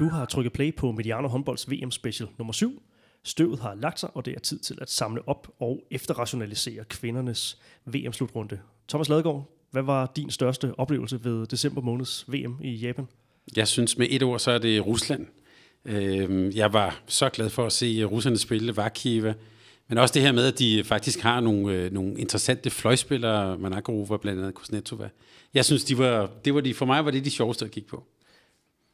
Du har trykket play på Mediano Håndbolds VM Special nummer 7. Støvet har lagt sig, og det er tid til at samle op og efterrationalisere kvindernes VM-slutrunde. Thomas Ladegaard, hvad var din største oplevelse ved december måneds VM i Japan? Jeg synes med et ord, så er det Rusland. Øhm, jeg var så glad for at se russerne spille Vakiva, men også det her med, at de faktisk har nogle, øh, nogle interessante fløjspillere, Manakarova blandt andet Kuznetsova. Jeg synes, de var, det var de, for mig var det de sjoveste at kigge på.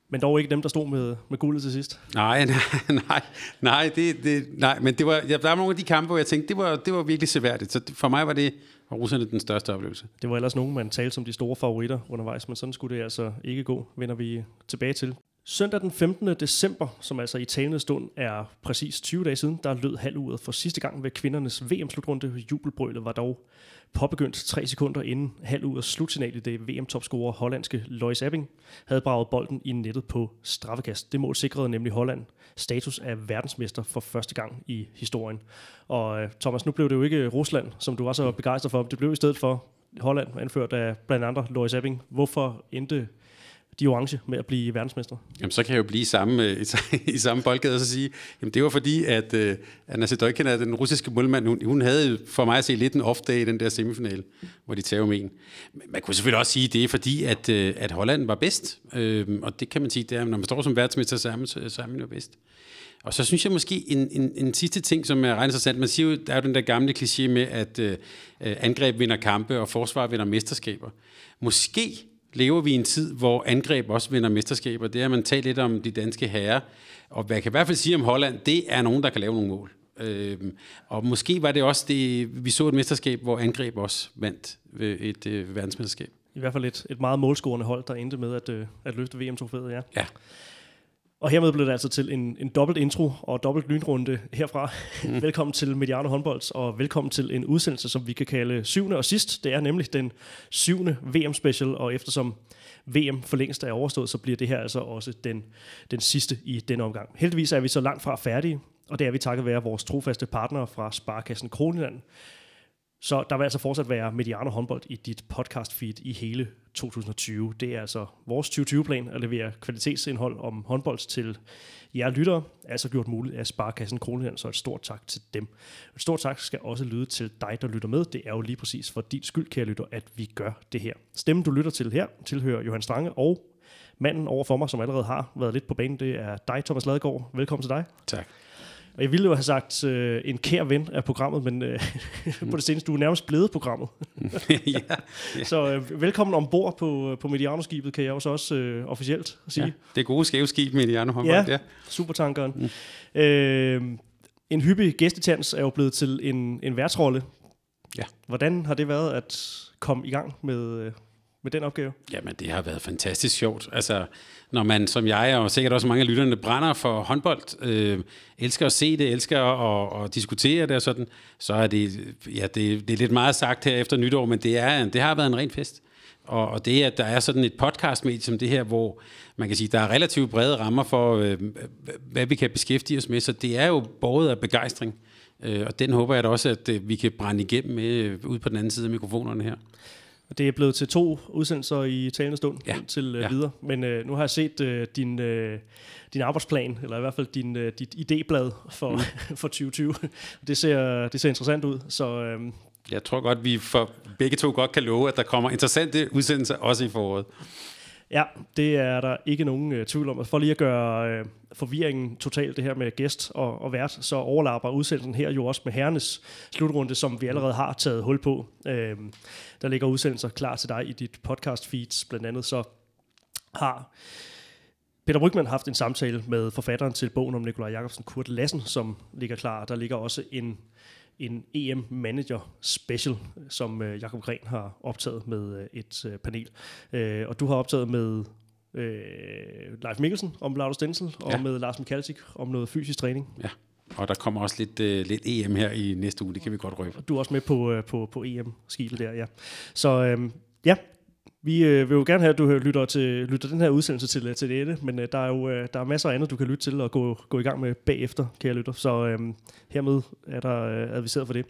Men dog ikke dem, der stod med, med guldet til sidst. Nej, nej, nej, nej, det, det, nej men det var, der var nogle af de kampe, hvor jeg tænkte, det var, det var virkelig seværdigt. Så for mig var det var russerne den største oplevelse. Det var ellers nogen, man talte som de store favoritter undervejs, men sådan skulle det altså ikke gå, vender vi tilbage til. Søndag den 15. december, som altså i talende stund er præcis 20 dage siden, der lød halvuret for sidste gang ved kvindernes VM-slutrunde. Jubelbrølet var dog påbegyndt tre sekunder inden halvudets slutsignal i det VM-topscorer hollandske Lois Abing havde braget bolden i nettet på straffekast. Det mål sikrede nemlig Holland status af verdensmester for første gang i historien. Og øh, Thomas, nu blev det jo ikke Rusland, som du var så begejstret for. Det blev i stedet for Holland, anført af blandt andre Lois Abing. Hvorfor endte de orange med at blive verdensmester? Jamen, så kan jeg jo blive i samme, øh, i, i samme boldgade og så sige, jamen det var fordi, at øh, uh, Anna Sedojkina, den russiske målmand, hun, hun havde for mig at se lidt en off-day i den der semifinal, hvor de tager med en. Man kunne selvfølgelig også sige, at det er fordi, at, øh, at Holland var bedst. Øhm, og det kan man sige, det er, når man står som verdensmester sammen, så, så er man jo bedst. Og så synes jeg måske en, en, en sidste ting, som er ret interessant. Man siger jo, der er jo den der gamle kliché med, at øh, angreb vinder kampe, og forsvar vinder mesterskaber. Måske lever vi i en tid, hvor angreb også vinder mesterskaber. Det har man talt lidt om de danske herrer. Og hvad jeg kan i hvert fald sige om Holland, det er nogen, der kan lave nogle mål. Øhm, og måske var det også det, vi så et mesterskab, hvor angreb også vandt ved et øh, verdensmesterskab. I hvert fald et, et meget målscorende hold, der endte med at, øh, at løfte VM-trofæet, ja. Ja. Og hermed blev det altså til en, en dobbelt intro og dobbelt lynrunde herfra. Mm. velkommen til Mediano Håndbolds, og velkommen til en udsendelse, som vi kan kalde syvende og sidst. Det er nemlig den syvende VM-special, og eftersom VM for længst er overstået, så bliver det her altså også den, den sidste i denne omgang. Heldigvis er vi så langt fra færdige, og det er vi takket være vores trofaste partnere fra Sparkassen Kronland, så der vil altså fortsat være Mediano håndbold i dit podcast feed i hele 2020. Det er altså vores 2020-plan at levere kvalitetsindhold om håndbold til jer lyttere, altså gjort muligt af Sparkassen Kronjylland, så et stort tak til dem. Et stort tak skal også lyde til dig, der lytter med. Det er jo lige præcis for din skyld, kære lytter, at vi gør det her. Stemmen, du lytter til her, tilhører Johan Strange, og manden over for mig, som allerede har været lidt på banen, det er dig, Thomas Ladegaard. Velkommen til dig. Tak. Og jeg ville jo have sagt øh, en kær ven af programmet, men øh, på det seneste, du er nærmest blevet programmet. ja, ja. Så øh, velkommen ombord på, på Mediano-skibet, kan jeg også, også øh, officielt sige. Ja, det er gode skæve skib, Mediano ja, ja, supertankeren. Mm. Øh, en hyppig gæstetjans er jo blevet til en, en værtsrolle. Ja. Hvordan har det været at komme i gang med, øh, med den opgave? Jamen, det har været fantastisk sjovt. Altså, når man, som jeg, og sikkert også mange af lytterne, brænder for håndbold, øh, elsker at se det, elsker at, at diskutere det og sådan, så er det, ja, det, det er lidt meget sagt her efter nytår, men det, er, det har været en ren fest. Og, og det, at der er sådan et podcast-medie som det her, hvor man kan sige, der er relativt brede rammer for, øh, hvad vi kan beskæftige os med, så det er jo både af begejstring, øh, og den håber jeg da også, at øh, vi kan brænde igennem med øh, ud på den anden side af mikrofonerne her. Det er blevet til to udsendelser i talende stund ja. til uh, ja. videre. Men uh, nu har jeg set uh, din, uh, din arbejdsplan, eller i hvert fald din, uh, dit idéblad for, mm. for 2020. Det ser, det ser interessant ud. Så, uh, jeg tror godt, vi for begge to godt kan love, at der kommer interessante udsendelser også i foråret. Ja, det er der ikke nogen øh, tvivl om. For lige at gøre øh, forvirringen totalt, det her med gæst og, og vært, så overlapper udsendelsen her jo også med herrenes slutrunde, som vi allerede har taget hul på. Øh, der ligger udsendelser klar til dig i dit podcast feeds, blandt andet så har Peter Brygman haft en samtale med forfatteren til bogen om Nikolaj Jakobsen, Kurt Lassen, som ligger klar. Der ligger også en en EM Manager Special, som øh, Jakob Gren har optaget med øh, et øh, panel. Øh, og du har optaget med øh, Leif Mikkelsen om Laura Stensel, og ja. med Lars Mikalsik om noget fysisk træning. Ja, og der kommer også lidt, øh, lidt EM her i næste uge, det kan vi godt røbe. Du er også med på, øh, på, på EM-skibet der, ja. Så øh, ja, vi øh, vil jo gerne have, at du øh, lytter, til, lytter den her udsendelse til, øh, til det, men øh, der er jo øh, der er masser af andet, du kan lytte til og gå, gå i gang med bagefter, kære lytter. Så øh, hermed er der øh, adviseret for det.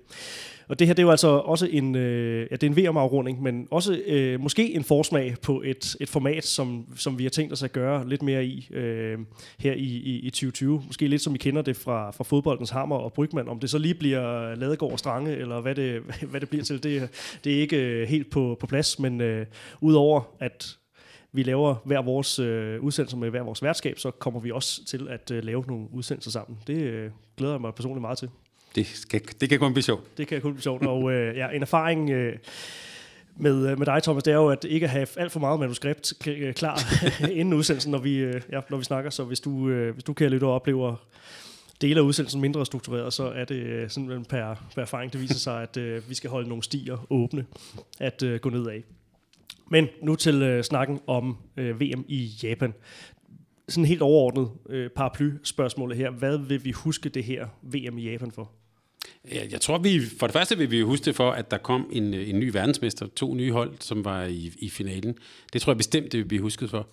Og det her det er jo altså også en, øh, ja, det er en VM-afrunding, men også øh, måske en forsmag på et, et format, som, som vi har tænkt os at gøre lidt mere i øh, her i, i, i 2020. Måske lidt som I kender det fra, fra fodboldens hammer og Brygman. Om det så lige bliver Ladegård og Strange, eller hvad det, hvad det bliver til, det, det er ikke øh, helt på, på plads. Men øh, udover at vi laver hver vores øh, udsendelser med hver vores værtskab, så kommer vi også til at øh, lave nogle udsendelser sammen. Det øh, glæder jeg mig personligt meget til. Det, skal, det kan kun blive sjovt. Det kan kun blive sjovt. Og øh, ja, en erfaring øh, med, øh, med dig, Thomas, det er jo at ikke at have alt for meget manuskript øh, klar inden udsendelsen, når vi, øh, ja, når vi snakker. Så hvis du, øh, hvis du kan lytte og oplever dele af udsendelsen mindre struktureret, så er det øh, simpelthen per, per erfaring, det viser sig, at øh, vi skal holde nogle stier åbne at øh, gå ned af. Men nu til øh, snakken om øh, VM i Japan. Sådan helt overordnet øh, paraply-spørgsmålet her. Hvad vil vi huske det her VM i Japan for? Jeg, jeg tror, vi for det første vil vi huske det for, at der kom en, øh, en ny verdensmester, to nye hold, som var i, i finalen. Det tror jeg bestemt, det vil blive husket for.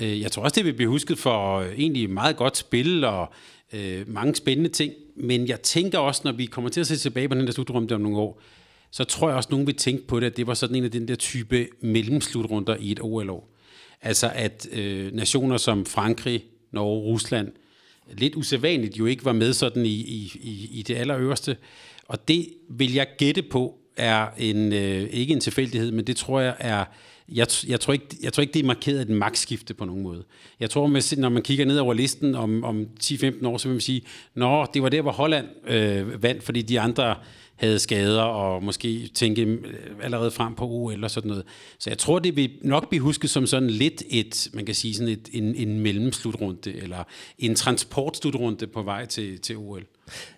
Øh, jeg tror også, det vil blive husket for øh, egentlig meget godt spil og øh, mange spændende ting. Men jeg tænker også, når vi kommer til at se tilbage på den der slutrunde om nogle år, så tror jeg også, at nogen vil tænke på det, at det var sådan en af den der type mellemslutrunder i et OL-år. Altså at øh, nationer som Frankrig, Norge, Rusland – lidt usædvanligt jo ikke var med sådan i, i, i, i det allerøverste. Og det vil jeg gætte på er en, øh, ikke en tilfældighed, men det tror jeg er, jeg, jeg, tror ikke, jeg tror ikke, det er markeret et magtskifte på nogen måde. Jeg tror, med, når man kigger ned over listen om, om 10-15 år, så vil man sige, nå, det var der, hvor Holland øh, vandt, fordi de andre havde skader og måske tænke øh, allerede frem på OL og sådan noget. Så jeg tror, det vil nok blive husket som sådan lidt et, man kan sige sådan et, en, en mellemslutrunde, eller en transportslutrunde på vej til, til OL.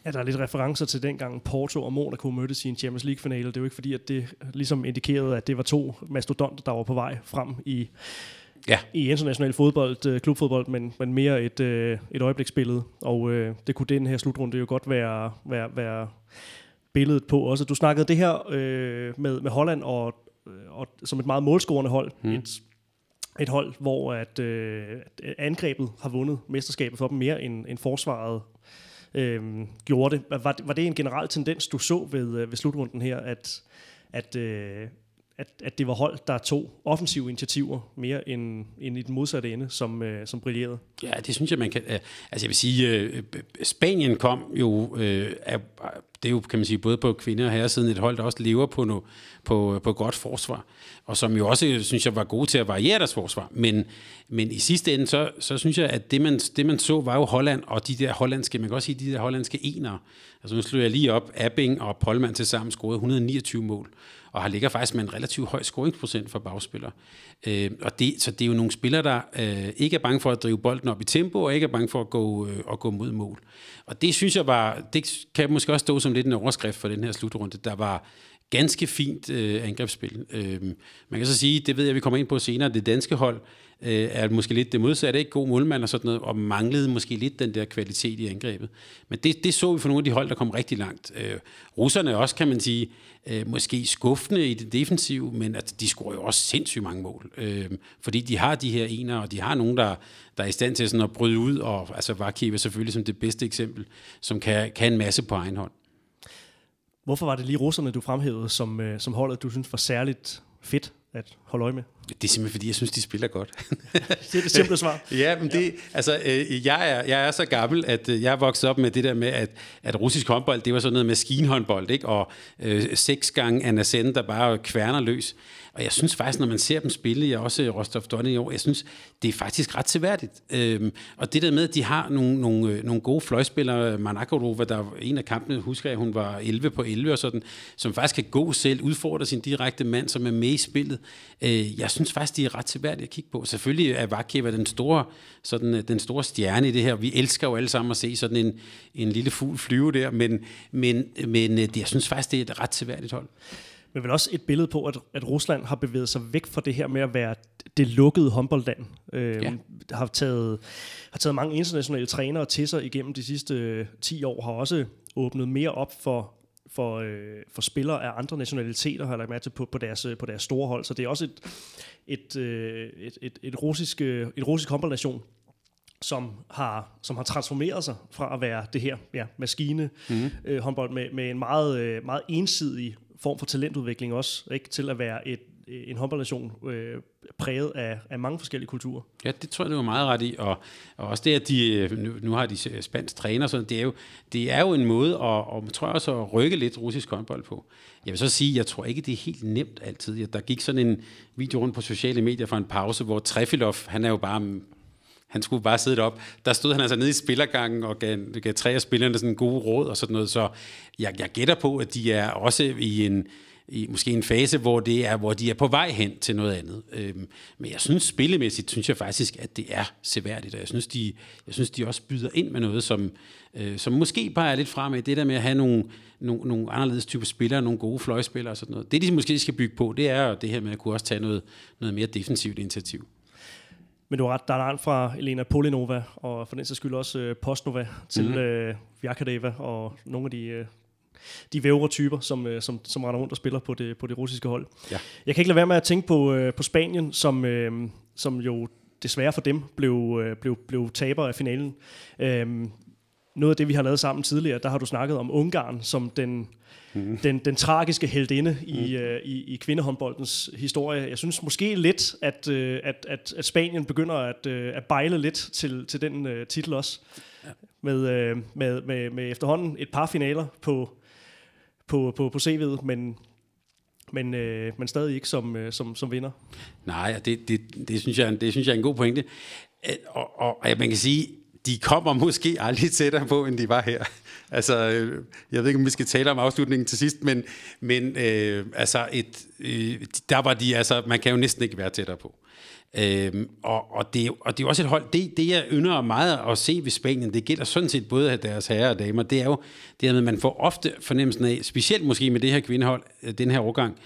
Ja, der er lidt referencer til dengang Porto og Monaco mødtes i en Champions League-finale. Det er jo ikke fordi, at det ligesom indikerede, at det var to mastodonter, der var på vej frem i, ja. i international fodbold, øh, klubfodbold, men, men mere et, øh, et øjebliksbillede. Og øh, det kunne den her slutrunde jo godt være, være, være billedet på også. Du snakkede det her øh, med, med Holland og, og som et meget målscorende hold. Mm. Et, et hold, hvor at, øh, angrebet har vundet mesterskabet for dem mere end, end forsvaret øh, gjorde det. Var, var det en generel tendens, du så ved, øh, ved slutrunden her, at, at, øh, at, at det var hold, der tog offensive initiativer mere end, end i den modsatte ende, som, øh, som brillerede? Ja, det synes jeg, man kan... Øh, altså jeg vil sige, øh, øh Spanien kom jo... Øh, af, det er jo, kan man sige, både på kvinder og herresiden et hold, der også lever på, no, på, øh, på godt forsvar, og som jo også, øh, synes jeg, var gode til at variere deres forsvar. Men, men i sidste ende, så, så synes jeg, at det man, det man så, var jo Holland, og de der hollandske, man kan også sige, de der hollandske enere. Altså nu slår jeg lige op, Abing og Polman til sammen scorede 129 mål og har ligger faktisk med en relativt høj scoringsprocent for bagspillere. Øh, og det, så det er jo nogle spillere, der øh, ikke er bange for at drive bolden op i tempo, og ikke er bange for at gå, øh, at gå mod mål. Og det synes jeg var, det kan måske også stå som lidt en overskrift for den her slutrunde. Der var ganske fint øh, angrebsspil. Øh, man kan så sige, det ved jeg, vi kommer ind på senere, det danske hold øh, er måske lidt det modsatte, ikke god målmand og sådan noget, og manglede måske lidt den der kvalitet i angrebet. Men det, det så vi for nogle af de hold, der kom rigtig langt. Øh, russerne også, kan man sige, øh, måske skuffende i det defensive, men at de scorer jo også sindssygt mange mål. Øh, fordi de har de her ener, og de har nogen, der, der er i stand til sådan at bryde ud, og altså Vakiv er selvfølgelig som det bedste eksempel, som kan, kan en masse på egen hånd. Hvorfor var det lige russerne, du fremhævede som, øh, som holdet, du synes var særligt fedt at holde øje med? Det er simpelthen, fordi jeg synes, de spiller godt. det er det simple svar. ja, men det, ja. altså, øh, jeg, er, jeg er så gammel, at øh, jeg er vokset op med det der med, at, at russisk håndbold, det var sådan noget maskinhåndbold, ikke? og øh, seks gange Anna Sende, der bare kværner løs. Og jeg synes faktisk, når man ser dem spille, jeg også Rostov Don i år, jeg synes, det er faktisk ret seværdigt. Øhm, og det der med, at de har nogle, nogle, øh, nogle gode fløjspillere, Manakorova, der en af kampene, husker jeg, hun var 11 på 11 og sådan, som faktisk kan gå selv, udfordre sin direkte mand, som er med i spillet. Øh, jeg synes faktisk, de er ret seværdigt at kigge på. Selvfølgelig er Vakeva den store, sådan, øh, den store stjerne i det her. Vi elsker jo alle sammen at se sådan en, en lille fugl flyve der, men, men, men øh, jeg synes faktisk, det er et ret seværdigt hold men vel også et billede på, at, at Rusland har bevæget sig væk fra det her med at være det lukkede håndboldland. Øh, ja. har, taget, har taget mange internationale trænere til sig igennem de sidste 10 år, har også åbnet mere op for for, øh, for spillere af andre nationaliteter, har jeg lagt mærke til, på, på, deres, på deres store hold. Så det er også et, et, øh, et, et, et russisk, øh, et russisk håndboldnation, som har, som har transformeret sig fra at være det her ja, maskine mm. øh, håndbold med, med en meget, øh, meget ensidig form for talentudvikling også, ikke til at være et, en håndboldnation øh, præget af, af mange forskellige kulturer. Ja, det tror jeg, du var meget ret i. Og, og også det, at de, øh, nu, nu har de spansk træner, så det er jo, det er jo en måde at, og tror jeg også at rykke lidt russisk håndbold på. Jeg vil så sige, jeg tror ikke, det er helt nemt altid. Der gik sådan en video rundt på sociale medier for en pause, hvor Trefilov, han er jo bare han skulle bare sidde op. Der stod han altså nede i spillergangen og gav, gav tre af spillerne sådan gode råd og sådan noget. Så jeg, jeg gætter på, at de er også i en, i måske en fase, hvor, det er, hvor de er på vej hen til noget andet. Øhm, men jeg synes spillemæssigt, synes jeg faktisk, at det er seværdigt, og jeg synes, de, jeg synes, de også byder ind med noget, som, øh, som måske bare er lidt fremme. Det der med at have nogle, nogle, nogle anderledes typer spillere, nogle gode fløjspillere og sådan noget. Det, de måske skal bygge på, det er det her med at kunne også tage noget, noget mere defensivt initiativ. Men du har ret, der er langt fra Elena Polinova, og for den sags skyld også uh, Postnova, til mm-hmm. uh, Vjakadeva, og nogle af de, uh, de vævre typer, som, uh, som, som render rundt og spiller på det, på det russiske hold. Ja. Jeg kan ikke lade være med at tænke på, uh, på Spanien, som, uh, som jo desværre for dem blev, uh, blev, blev taber af finalen. Uh, noget af det, vi har lavet sammen tidligere, der har du snakket om Ungarn som den mm. den, den tragiske heldinde i, mm. uh, i, i kvindehåndboldens historie. Jeg synes måske lidt, at, uh, at, at, at Spanien begynder at, uh, at bejle lidt til, til den uh, titel også. Ja. Med, uh, med, med, med efterhånden et par finaler på, på, på, på CV'et, men, men, øh, men stadig ikke som, øh, som, som vinder. Nej, det, det, det, synes jeg, det synes jeg er en god pointe. Og, og, og man kan sige, de kommer måske aldrig tættere på, end de var her. altså, øh, jeg ved ikke, om vi skal tale om afslutningen til sidst, men, men øh, altså, et, øh, der var de, altså, man kan jo næsten ikke være tættere på. Øhm, og, og, det, og det er også et hold, det, det jeg ynder meget at se ved Spanien, det gælder sådan set både deres herrer og damer, det er jo det er, at man får ofte fornemmelsen af, specielt måske med det her kvindehold, øh, den her årgang,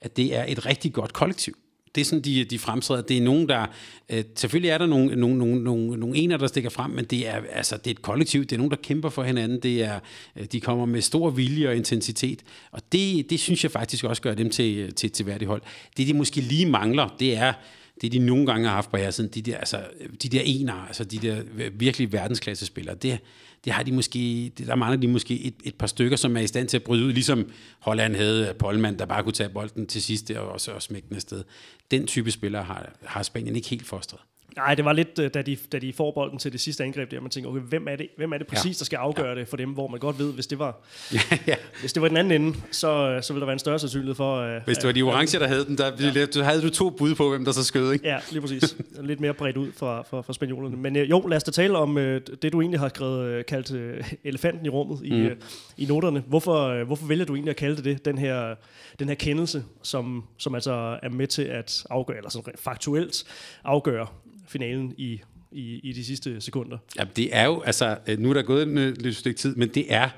at det er et rigtig godt kollektiv det er sådan, de, de fremtræder. Det er nogen, der... Øh, selvfølgelig er der nogle, nogle, nogle, nogle, nogle ener, der stikker frem, men det er, altså, det er et kollektiv. Det er nogen, der kæmper for hinanden. Det er, øh, de kommer med stor vilje og intensitet. Og det, det synes jeg faktisk også gør dem til, øh, til, til værdig hold. Det, de måske lige mangler, det er det de nogle gange har haft på siden, de der, altså, de der ener, altså de der øh, virkelig verdensklasse spillere, det, det har de måske, det, der mangler de måske et, et par stykker, som er i stand til at bryde ud, ligesom Holland havde Polman, der bare kunne tage bolden til sidst og, og, og smække den afsted. Den type spillere har, har Spanien ikke helt fostret. Nej, det var lidt, øh, da de, da de får bolden til det sidste angreb, der man tænker, okay, hvem er det, hvem er det præcis, ja. der skal afgøre ja. det for dem, hvor man godt ved, hvis det var, ja, ja. hvis det var den anden ende, så, så ville der være en større sandsynlighed for... Uh, hvis det var de orange, der havde den, der, ja. så havde du to bud på, hvem der så skød, ikke? Ja, lige præcis. lidt mere bredt ud fra, fra, fra spanjolerne. Men jo, lad os da tale om det, du egentlig har skrevet, kaldt elefanten i rummet mm. i, uh, i noterne. Hvorfor, hvorfor vælger du egentlig at kalde det det, den her, den her kendelse, som, som altså er med til at afgøre, eller sådan faktuelt afgøre finalen i, i, i de sidste sekunder. Ja, det er jo, altså, øh, nu er der gået en øh, lidt stykke tid, men det er,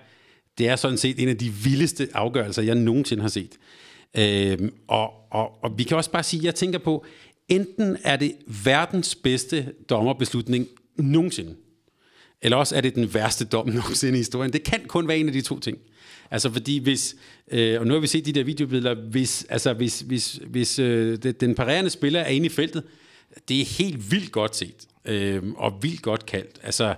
det er sådan set en af de vildeste afgørelser, jeg nogensinde har set. Øhm, og, og, og vi kan også bare sige, jeg tænker på, enten er det verdens bedste dommerbeslutning nogensinde, eller også er det den værste dom nogensinde i historien. Det kan kun være en af de to ting. Altså fordi hvis, øh, og nu har vi set de der videobilleder, hvis, altså hvis, hvis, hvis øh, den parerende spiller er inde i feltet, det er helt vildt godt set, øh, og vildt godt kaldt. Altså,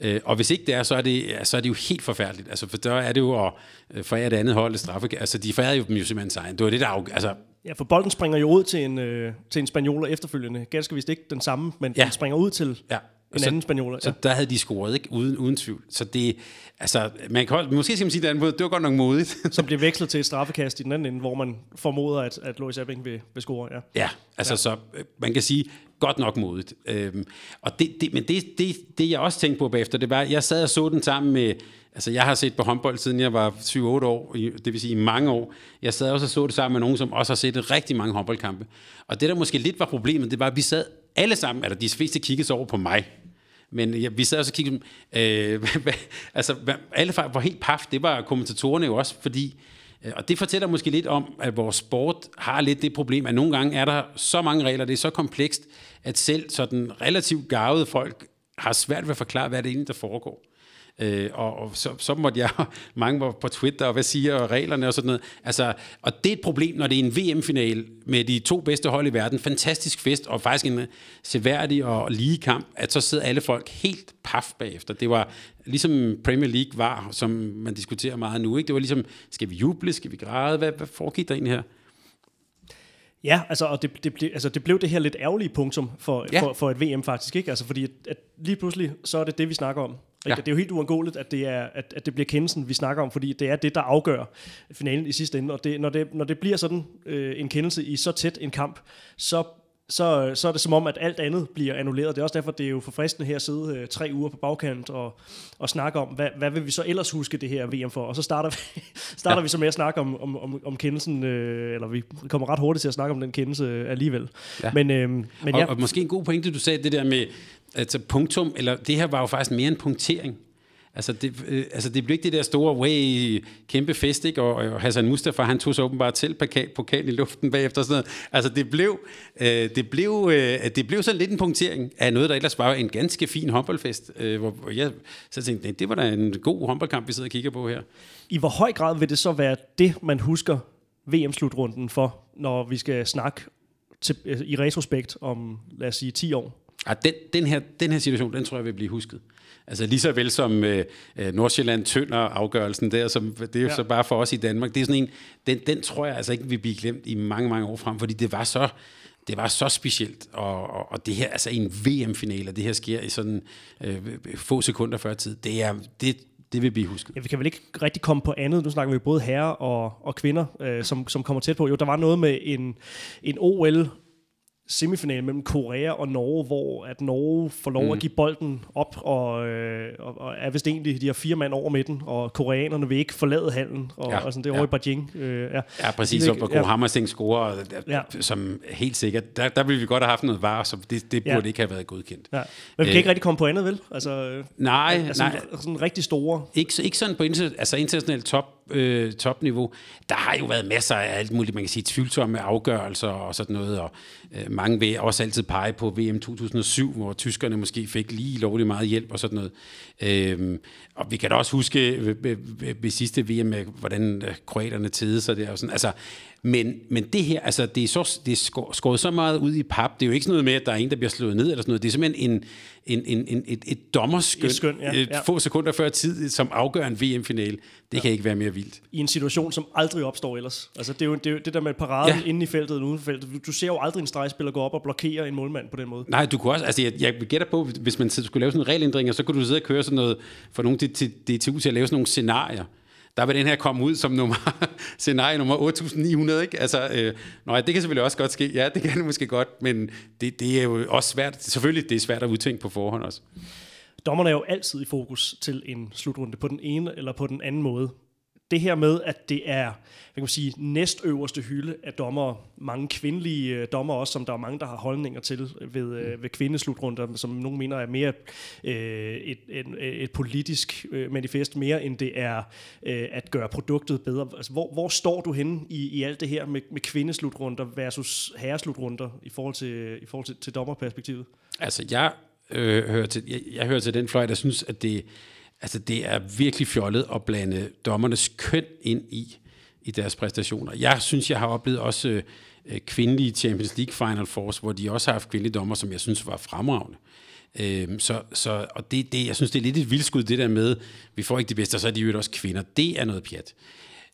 øh, og hvis ikke det er, så er det, så er det jo helt forfærdeligt. Altså, for der er det jo at øh, forære det andet hold straffe. Altså, de forærer jo dem jo simpelthen sig. Det var det, der... Altså, Ja, for bolden springer jo ud til en, øh, til en spanioler efterfølgende. Ganske vist ikke den samme, men ja. den springer ud til ja. En så, anden spanioler. Ja. Så der havde de scoret, ikke? Uden, uden tvivl. Så det, altså, man kan måske sige det andet det var godt nok modigt. Som bliver vekslet til et straffekast i den anden ende, hvor man formoder, at, at Lois Ebbing vil, vil score. Ja, ja altså ja. så, øh, man kan sige, godt nok modigt. Øhm, og det, det, men det, det, det, jeg også tænkte på bagefter, det var, jeg sad og så den sammen med, altså jeg har set på håndbold, siden jeg var 7-8 år, det vil sige i mange år. Jeg sad også og så det sammen med nogen, som også har set rigtig mange håndboldkampe. Og det, der måske lidt var problemet, det var, at vi sad alle sammen, eller de fleste kiggede over på mig, men ja, vi sad også og kiggede, øh, altså alle var helt paf, det var kommentatorerne jo også, fordi øh, og det fortæller måske lidt om, at vores sport har lidt det problem, at nogle gange er der så mange regler, det er så komplekst, at selv sådan relativt gavede folk har svært ved at forklare, hvad det egentlig, der foregår. Øh, og, og så, så måtte jeg, mange var på Twitter, og hvad siger reglerne og sådan noget. Altså, og det er et problem, når det er en VM-final med de to bedste hold i verden. Fantastisk fest, og faktisk en seværdig og lige kamp, at så sidder alle folk helt paf bagefter. Det var ligesom Premier League var, som man diskuterer meget nu. Ikke? Det var ligesom, skal vi juble, skal vi græde? Hvad, hvad foregik der egentlig her? Ja, altså, og det, det, ble, altså, det blev det her lidt ærgerlige punktum for, ja. for, for et VM faktisk, ikke? Altså, fordi at, at lige pludselig, så er det det, vi snakker om. Ja. Det er jo helt uangåeligt, at det, er, at, at det bliver kendelsen, vi snakker om, fordi det er det, der afgør finalen i sidste ende. Og det, når, det, når det bliver sådan øh, en kendelse i så tæt en kamp, så så, så er det som om, at alt andet bliver annulleret. Det er også derfor, det er jo forfriskende her at sidde øh, tre uger på bagkant og, og snakke om, hvad, hvad vil vi så ellers huske det her VM for? Og så starter vi, starter ja. vi så med at snakke om, om, om, om kendelsen, øh, eller vi kommer ret hurtigt til at snakke om den kendelse alligevel. Ja. Men, øh, men ja. og, og måske en god pointe, du sagde, det der med altså punktum, eller det her var jo faktisk mere en punktering. Altså det, øh, altså det blev ikke det der store, way, kæmpe fest, ikke? Og, og Hassan Mustafa, han tog så åbenbart til pokal, pokal i luften bagefter og sådan noget. Altså det blev, øh, det, blev, øh, det blev så lidt en punktering af noget, der ellers var en ganske fin håndboldfest, øh, hvor, hvor jeg så tænkte, det var da en god håndboldkamp, vi sidder og kigger på her. I hvor høj grad vil det så være det, man husker VM-slutrunden for, når vi skal snakke til, øh, i retrospekt om, lad os sige, 10 år? Ja, den, den, her, den her situation, den tror jeg vil blive husket. Altså lige så vel som øh, øh, Nordsjælland tønder afgørelsen der, som, det er jo ja. så bare for os i Danmark. Det er sådan en, den, den tror jeg altså ikke vil blive glemt i mange, mange år frem, fordi det var så, det var så specielt, og, og, og det her, altså en VM-finale, og det her sker i sådan øh, få sekunder før tid, det er, det, det vil blive husket. Ja, vi kan vel ikke rigtig komme på andet. Nu snakker vi både herrer og, og kvinder, øh, som, som kommer tæt på. Jo, der var noget med en, en OL semifinal mellem Korea og Norge, hvor at Norge får lov mm. at give bolden op, og, øh, og, og er vist egentlig, de har fire mand over midten, og koreanerne vil ikke forlade hallen, og, ja. og sådan, det er over ja. i Beijing. Øh, ja. ja, præcis, og Go ja. Hammersing scorer, ja. som helt sikkert, der, der ville vi godt have haft noget var, så det, det burde ja. ikke have været godkendt. Ja. Men vi kan øh, ikke rigtig komme på andet, vel? Altså, øh, nej, altså, nej. Sådan rigtig store. Ikke, ikke sådan på inter, altså internationalt top, øh, topniveau. Der har jo været masser af alt muligt, man kan sige, tvivlsomme afgørelser og sådan noget, og øh, mange vil også altid pege på VM 2007, hvor tyskerne måske fik lige lovlig meget hjælp og sådan noget. Øhm, og vi kan da også huske ved, ved, ved, ved sidste VM, hvordan kroaterne tede sig der og sådan. Altså, men, men det her, altså, det er, så, det er skåret så meget ud i pap. Det er jo ikke sådan noget med, at der er en, der bliver slået ned eller sådan noget. Det er simpelthen en, en, en, en, et, et dommerskøn, et skøn, ja, ja. få sekunder før tid, som afgør en VM-finale. Det ja. kan ikke være mere vildt. I en situation, som aldrig opstår ellers. Altså, det er jo det, er jo det der med paraden ja. inde i feltet og uden for feltet. Du, du ser jo aldrig en stregspiller gå op og blokere en målmand på den måde. Nej, du kunne også, altså jeg, jeg gætter på, hvis man skulle lave sådan en regelændring, så kunne du sidde og køre sådan noget, for nogen DTU til at lave sådan nogle scenarier der vil den her komme ud som nummer, scenarie nummer 8900, ikke? Altså, øh, nej, det kan selvfølgelig også godt ske. Ja, det kan det måske godt, men det, det er jo også svært. Selvfølgelig, det er svært at udtænke på forhånd også. Dommerne er jo altid i fokus til en slutrunde på den ene eller på den anden måde det her med, at det er hvad kan man sige, næstøverste hylde af dommer, mange kvindelige øh, dommer også, som der er mange, der har holdninger til ved, øh, ved kvindeslutrunde, som nogen mener er mere øh, et, et, et politisk øh, manifest, mere end det er øh, at gøre produktet bedre. Altså, hvor, hvor står du henne i, i alt det her med, med kvindeslutrunde versus herreslutrunder i forhold til, i forhold til, til dommerperspektivet? Altså, jeg, øh, hører til, jeg, jeg hører til den fløj, der synes, at det Altså, det er virkelig fjollet at blande dommernes køn ind i, i deres præstationer. Jeg synes, jeg har oplevet også øh, kvindelige Champions League Final Force, hvor de også har haft kvindelige dommer, som jeg synes var fremragende. Øh, så, så, og det, det, jeg synes, det er lidt et vildskud, det der med, vi får ikke det bedste, og så er de jo også kvinder. Det er noget pjat.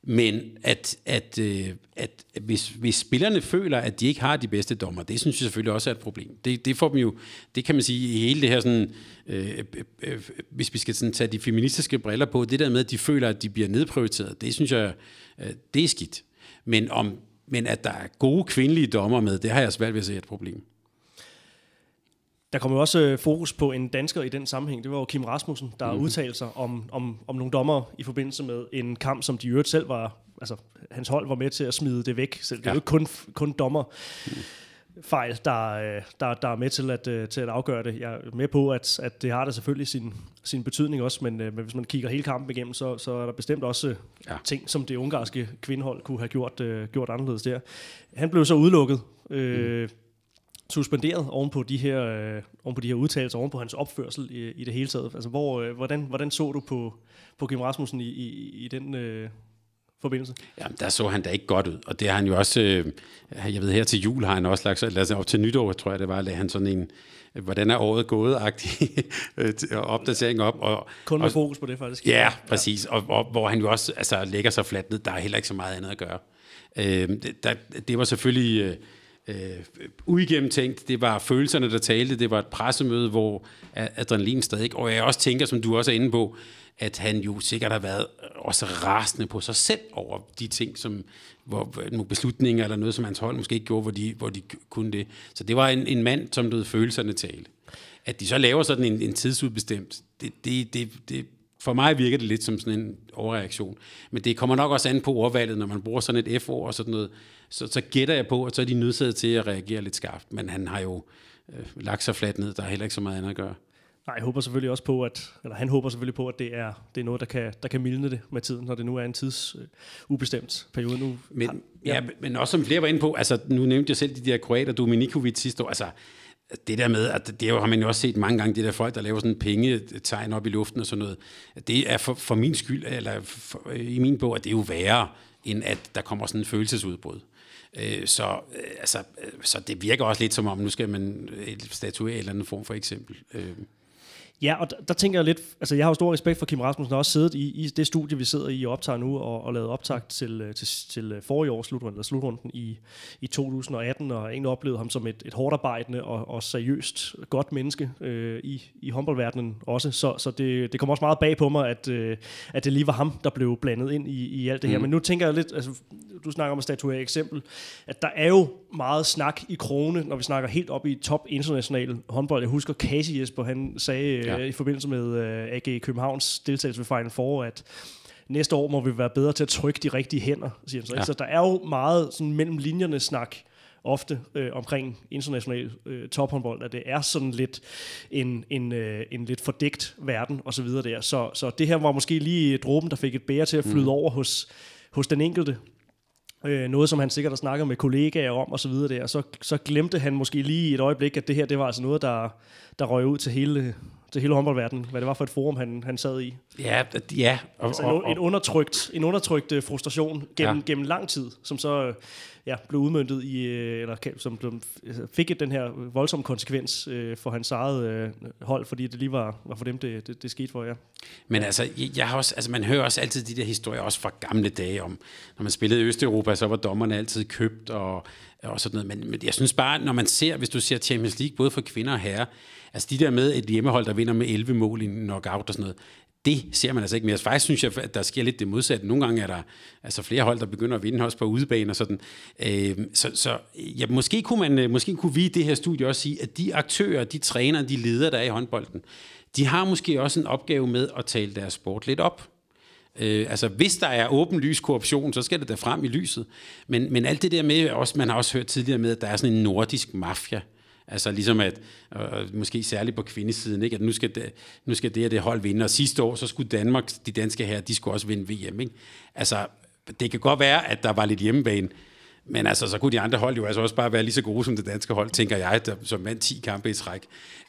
Men at, at, øh, at hvis, hvis spillerne føler, at de ikke har de bedste dommer, det synes jeg selvfølgelig også er et problem. Det, det får dem jo, det kan man sige, i hele det her sådan, øh, øh, øh, hvis vi skal sådan tage de feministiske briller på, det der med, at de føler, at de bliver nedprioriteret, det synes jeg, øh, det er skidt. Men, om, men at der er gode kvindelige dommer med, det har jeg svært ved at se et problem. Der kommer jo også øh, fokus på en dansker i den sammenhæng. Det var jo Kim Rasmussen, der mm. udtalte sig om, om, om nogle dommer i forbindelse med en kamp, som de øvrigt selv var... Altså, hans hold var med til at smide det væk. Så det er ja. jo ikke kun, kun dommer. Mm fejl, der, øh, der, der er med til at, øh, til at afgøre det. Jeg er med på, at, at det har da selvfølgelig sin, sin betydning også, men, men hvis man kigger hele kampen igennem, så, så er der bestemt også ja. ting, som det ungarske kvindehold kunne have gjort, gjort anderledes der. Han blev så udelukket. Mm. Suspenderet oven på de her, øh, oven på de her udtalelser, oven på hans opførsel i, i det hele taget. Altså, hvor, øh, hvordan, hvordan så du på, på Kim Rasmussen i, i, i den øh, forbindelse? Ja, der så han da ikke godt ud, og det har han jo også, øh, jeg ved her til jul har han også lagt, eller op til nytår, tror jeg det var, lagde han sådan en, hvordan er året gået-agtig øh, opdatering op. Og, Kun med og, fokus på det faktisk. Ja, præcis, og, og hvor han jo også altså, lægger sig fladt ned, der er heller ikke så meget andet at gøre. Øh, det, der, det var selvfølgelig... Øh, øh, uigennemtænkt. Det var følelserne, der talte. Det var et pressemøde, hvor adrenalin stadig... Og jeg også tænker, som du også er inde på, at han jo sikkert har været øh, også rasende på sig selv over de ting, som hvor nogle beslutninger eller noget, som hans hold måske ikke gjorde, hvor de, hvor de kunne det. Så det var en, en mand, som lød følelserne tale. At de så laver sådan en, en tidsudbestemt, det, det, det, det, for mig virker det lidt som sådan en overreaktion. Men det kommer nok også an på ordvalget, når man bruger sådan et F-ord og sådan noget. Så, så gætter jeg på, at så er de nødsaget til at reagere lidt skarpt. Men han har jo øh, lagt sig fladt ned. Der er heller ikke så meget andet at gøre. Nej, jeg håber selvfølgelig også på, at, eller han håber selvfølgelig på, at det er, det er noget, der kan, der kan mildne det med tiden, når det nu er en tids uh, ubestemt periode nu. Men, ja. ja, men også som flere var inde på, altså nu nævnte jeg selv de der kroater, Dominikovic sidste år, altså det der med, at det har man jo også set mange gange, det der folk, der laver sådan pengetegn op i luften og sådan noget, det er for, for min skyld, eller for, i min bog, at det er jo værre, end at der kommer sådan en følelsesudbrud. Øh, så, øh, altså, øh, så det virker også lidt som om, nu skal man statuere en eller anden form for eksempel. Øh, Ja, og der, der tænker jeg lidt, altså jeg har jo stor respekt for Kim Rasmussen, og også siddet i, i det studie, vi sidder i og optager nu, og, og lavet optag til, øh, til, til øh, forrige års slutrunden, eller slutrunden i, i 2018, og egentlig oplevet ham som et, et hårdt arbejdende og, og seriøst godt menneske øh, i, i håndboldverdenen også. Så, så det, det kommer også meget bag på mig, at, øh, at det lige var ham, der blev blandet ind i, i alt det her. Mm. Men nu tænker jeg lidt, altså du snakker om at statuere eksempel, at der er jo meget snak i krone, når vi snakker helt op i top international håndbold. Jeg husker Casey Jesper, han sagde ja. øh, i forbindelse med øh, AG Københavns deltagelse ved Final Four, at næste år må vi være bedre til at trykke de rigtige hænder, siger han så. Ja. Så der er jo meget sådan mellem linjerne snak ofte øh, omkring international øh, tophåndbold, at det er sådan lidt en, en, øh, en lidt fordækt verden og så videre der. Så, så det her var måske lige dråben, der fik et bære til at flyde mm. over hos, hos den enkelte. Øh, noget, som han sikkert har snakket med kollegaer om og så videre der. Så, så glemte han måske lige et øjeblik, at det her, det var altså noget, der, der røg ud til hele, til hele håndboldverdenen, hvad det var for et forum, han, han sad i. Ja, ja. Og, altså en, og, en undertrykt, en undertrykt uh, frustration gennem, ja. gennem lang tid, som så ja, blev udmyndtet i, øh, eller som blev, fik den her voldsomme konsekvens uh, for hans eget uh, hold, fordi det lige var, var for dem, det, det, det skete for, ja. Men altså, jeg har også, altså, man hører også altid de der historier, også fra gamle dage om, når man spillede i Østeuropa, så var dommerne altid købt og, og sådan noget. Men, men jeg synes bare, når man ser, hvis du ser Champions League, både for kvinder og herrer, Altså de der med et hjemmehold, der vinder med 11 mål i en knockout og sådan noget, det ser man altså ikke mere. Altså, faktisk synes jeg, at der sker lidt det modsatte. Nogle gange er der altså flere hold, der begynder at vinde også på udebane og sådan. Øh, så så ja, måske, kunne man, øh, måske kunne vi i det her studie også sige, at de aktører, de trænere, de ledere, der er i håndbolden, de har måske også en opgave med at tale deres sport lidt op. Øh, altså, hvis der er åbenlys korruption, så skal det da frem i lyset. Men, men alt det der med, også, man har også hørt tidligere med, at der er sådan en nordisk mafia, Altså ligesom at, øh, måske særligt på kvindesiden, ikke? at nu skal, det, nu skal det og det hold vinde, og sidste år, så skulle Danmark, de danske her, de skulle også vinde VM. Ikke? Altså, det kan godt være, at der var lidt hjemmebane, men altså, så kunne de andre hold jo altså også bare være lige så gode som det danske hold, tænker jeg, der, som vandt 10 kampe i træk.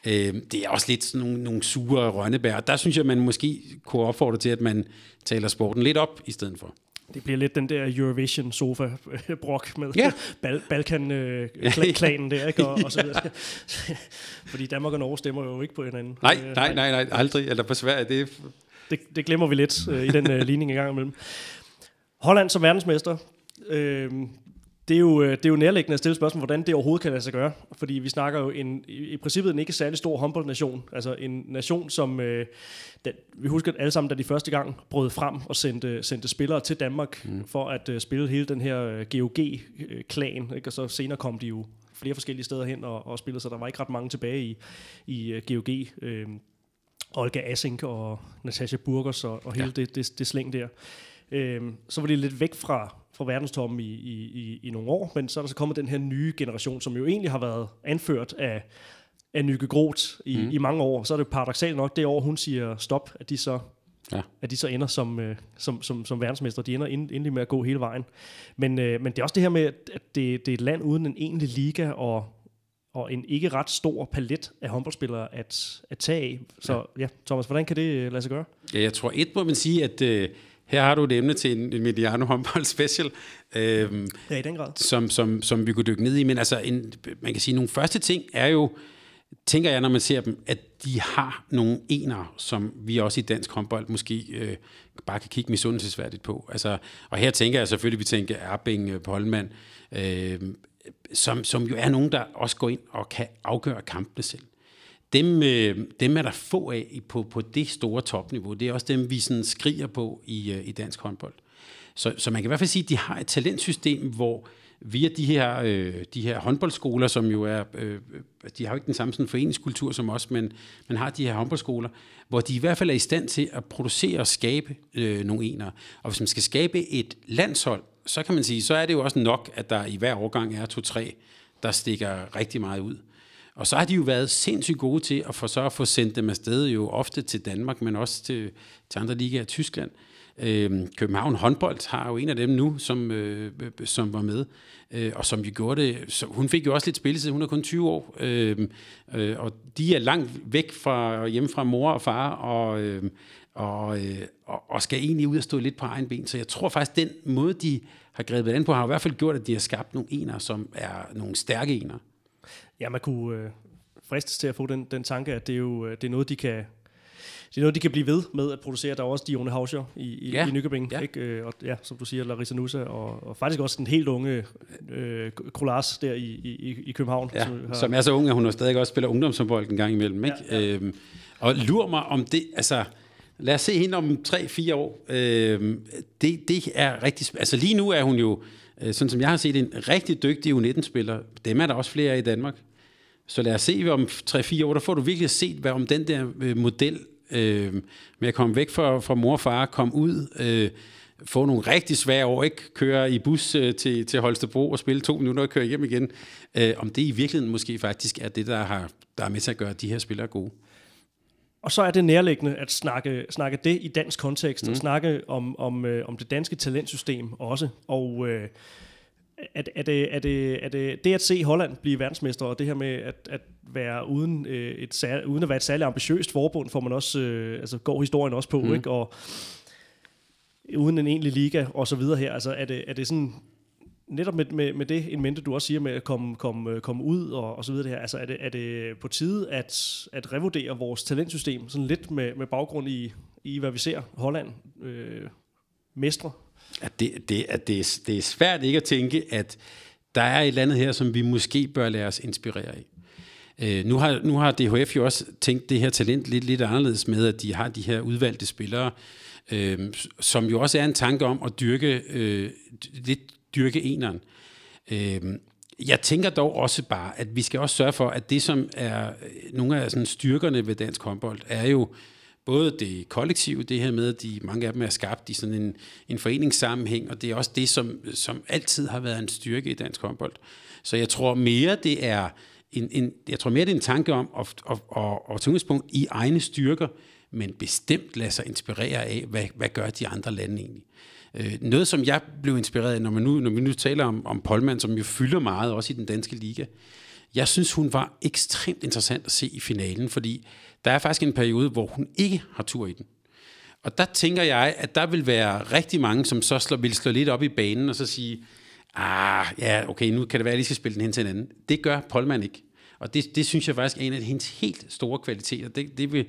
Øh, det er også lidt sådan nogle, nogle sure rønnebær. Der synes jeg, man måske kunne opfordre til, at man taler sporten lidt op i stedet for. Det bliver lidt den der Eurovision sofa brok med ja. Bal- Balkan-klanen øh, der, ikke? Og, og så videre. Fordi Danmark og Norge stemmer jo ikke på hinanden. Nej, øh, nej, nej, nej aldrig. Eller på Sverige, det det, det glemmer vi lidt øh, i den øh, ligning i gang imellem. Holland som verdensmester. Øh, det er, jo, øh, det er jo nærliggende at stille spørgsmål, hvordan det overhovedet kan lade sig gøre. Fordi vi snakker jo en, i, i princippet en ikke særlig stor håndboldnation. Altså en nation, som... Øh, den, vi husker alle sammen, da de første gang brød frem og sendte, sendte spillere til Danmark mm. for at øh, spille hele den her øh, GOG-klan. Ikke? Og så senere kom de jo flere forskellige steder hen og, og spillede, så der var ikke ret mange tilbage i, i uh, GOG. Øh, Olga Asink og Natasha Burgers og, og hele ja. det, det, det slæng der. Øh, så var de lidt væk fra, fra verdenstoppen i, i, i, i nogle år, men så er der så kommet den her nye generation, som jo egentlig har været anført af, af Nykke Groth i, mm. i mange år. Så er det paradoxalt nok det år, hun siger stop, at de så Ja. At de så ender som, øh, som, som, som verdensmester. De ender ind, endelig med at gå hele vejen. Men, øh, men det er også det her med, at det, det er et land uden en egentlig liga, og og en ikke ret stor palet af håndboldspillere at, at tage af. Så ja. ja, Thomas, hvordan kan det øh, lade sig gøre? Ja, jeg tror et må man sige, at øh, her har du et emne til en, en Mediano håndbold special. Øh, ja, i den grad. Som, som, som vi kunne dykke ned i. Men altså, en, man kan sige, nogle første ting er jo, tænker jeg, når man ser dem, at de har nogle ener, som vi også i dansk håndbold måske øh, bare kan kigge misundelsesværdigt på. Altså, og her tænker jeg selvfølgelig, vi tænker Erbing, Polman, øh, som, som jo er nogen, der også går ind og kan afgøre kampene selv. Dem, øh, dem er der få af på, på det store topniveau. Det er også dem, vi sådan skriger på i, øh, i dansk håndbold. Så, så man kan i hvert fald sige, at de har et talentsystem, hvor via de her, øh, de her håndboldskoler, som jo er, øh, øh de har jo ikke den samme sådan foreningskultur som os, men man har de her håndboldskoler, hvor de i hvert fald er i stand til at producere og skabe øh, nogle enere. Og hvis man skal skabe et landshold, så kan man sige, så er det jo også nok, at der i hver årgang er to-tre, der stikker rigtig meget ud. Og så har de jo været sindssygt gode til at få, så at få sendt dem afsted jo ofte til Danmark, men også til, til andre ligaer i Tyskland. Øh, København håndbold har jo en af dem nu, som, øh, som var med, øh, og som jo gjorde det. Så hun fik jo også lidt spilletid, hun er kun 20 år, øh, øh, og de er langt væk fra hjemme fra mor og far, og, øh, og, øh, og, og skal egentlig ud og stå lidt på egen ben. Så jeg tror faktisk, den måde, de har grebet an på, har i hvert fald gjort, at de har skabt nogle ener, som er nogle stærke ener. Ja, man kunne øh, fristes til at få den, den tanke, at det er jo øh, det er noget, de kan det er noget, de kan blive ved med at producere. Der er også Dione Hauscher i, i, ja. i Nykøbing, ja. ikke? Øh, og ja, som du siger, Larissa Nusa, og, og faktisk også den helt unge øh, Krolas der i, i, i København. Ja, som, har, som er så ung, at hun stadig også spiller ungdomsombold en gang imellem. Ikke? Ja, ja. Øhm, og lur mig om det, altså lad os se hende om 3-4 år. Øhm, det, det er rigtig, altså lige nu er hun jo, øh, sådan som jeg har set, en rigtig dygtig U19-spiller. Dem er der også flere i Danmark. Så lad os se om 3-4 år, der får du virkelig set, hvad om den der øh, model øh, med at komme væk fra, fra mor og far, komme ud, øh, få nogle rigtig svære år, ikke køre i bus øh, til, til Holstebro og spille to minutter og køre hjem igen, øh, om det i virkeligheden måske faktisk er det, der, har, der er med til at gøre de her spillere gode. Og så er det nærliggende at snakke, snakke det i dansk kontekst, mm. og snakke om, om, øh, om det danske talentsystem også. Og øh, er, er, det, er, det, er det, det at se Holland blive verdensmester, og det her med at, at være uden, øh, et sær, uden at være et særligt ambitiøst forbund, får man også, øh, altså går historien også på, mm. ikke? Og uden en egentlig liga og så videre her, altså er det, er det sådan, netop med, med, med det en mente, du også siger med at komme, komme, komme ud og, og så videre det her, altså er det, er det på tide at, at revurdere vores talentsystem sådan lidt med, med baggrund i, i, hvad vi ser Holland øh, mestre at det, det, at det, er, det er svært ikke at tænke, at der er et eller andet her, som vi måske bør lade os inspirere af. Øh, nu, har, nu har DHF jo også tænkt det her talent lidt, lidt anderledes med, at de har de her udvalgte spillere, øh, som jo også er en tanke om at dyrke, øh, lidt dyrke eneren. Øh, jeg tænker dog også bare, at vi skal også sørge for, at det, som er nogle af sådan styrkerne ved dansk håndbold, er jo både det kollektive, det her med, at de, mange af dem er skabt i sådan en, en foreningssammenhæng, og det er også det, som, som altid har været en styrke i dansk håndbold. Så jeg tror mere, det er en, en, jeg tror mere, det er en tanke om at, at, at, at, tage udgangspunkt i egne styrker, men bestemt lade sig inspirere af, hvad, hvad gør de andre lande egentlig. Øh, noget, som jeg blev inspireret af, når, man nu, når vi nu taler om, om Polman, som jo fylder meget, også i den danske liga, jeg synes, hun var ekstremt interessant at se i finalen, fordi der er faktisk en periode, hvor hun ikke har tur i den. Og der tænker jeg, at der vil være rigtig mange, som så slår, vil slå lidt op i banen og så sige, ah, ja, okay, nu kan det være, at jeg lige skal spille den hen til en anden. Det gør Polman ikke. Og det, det synes jeg faktisk er en af hendes helt store kvaliteter. Det, det vil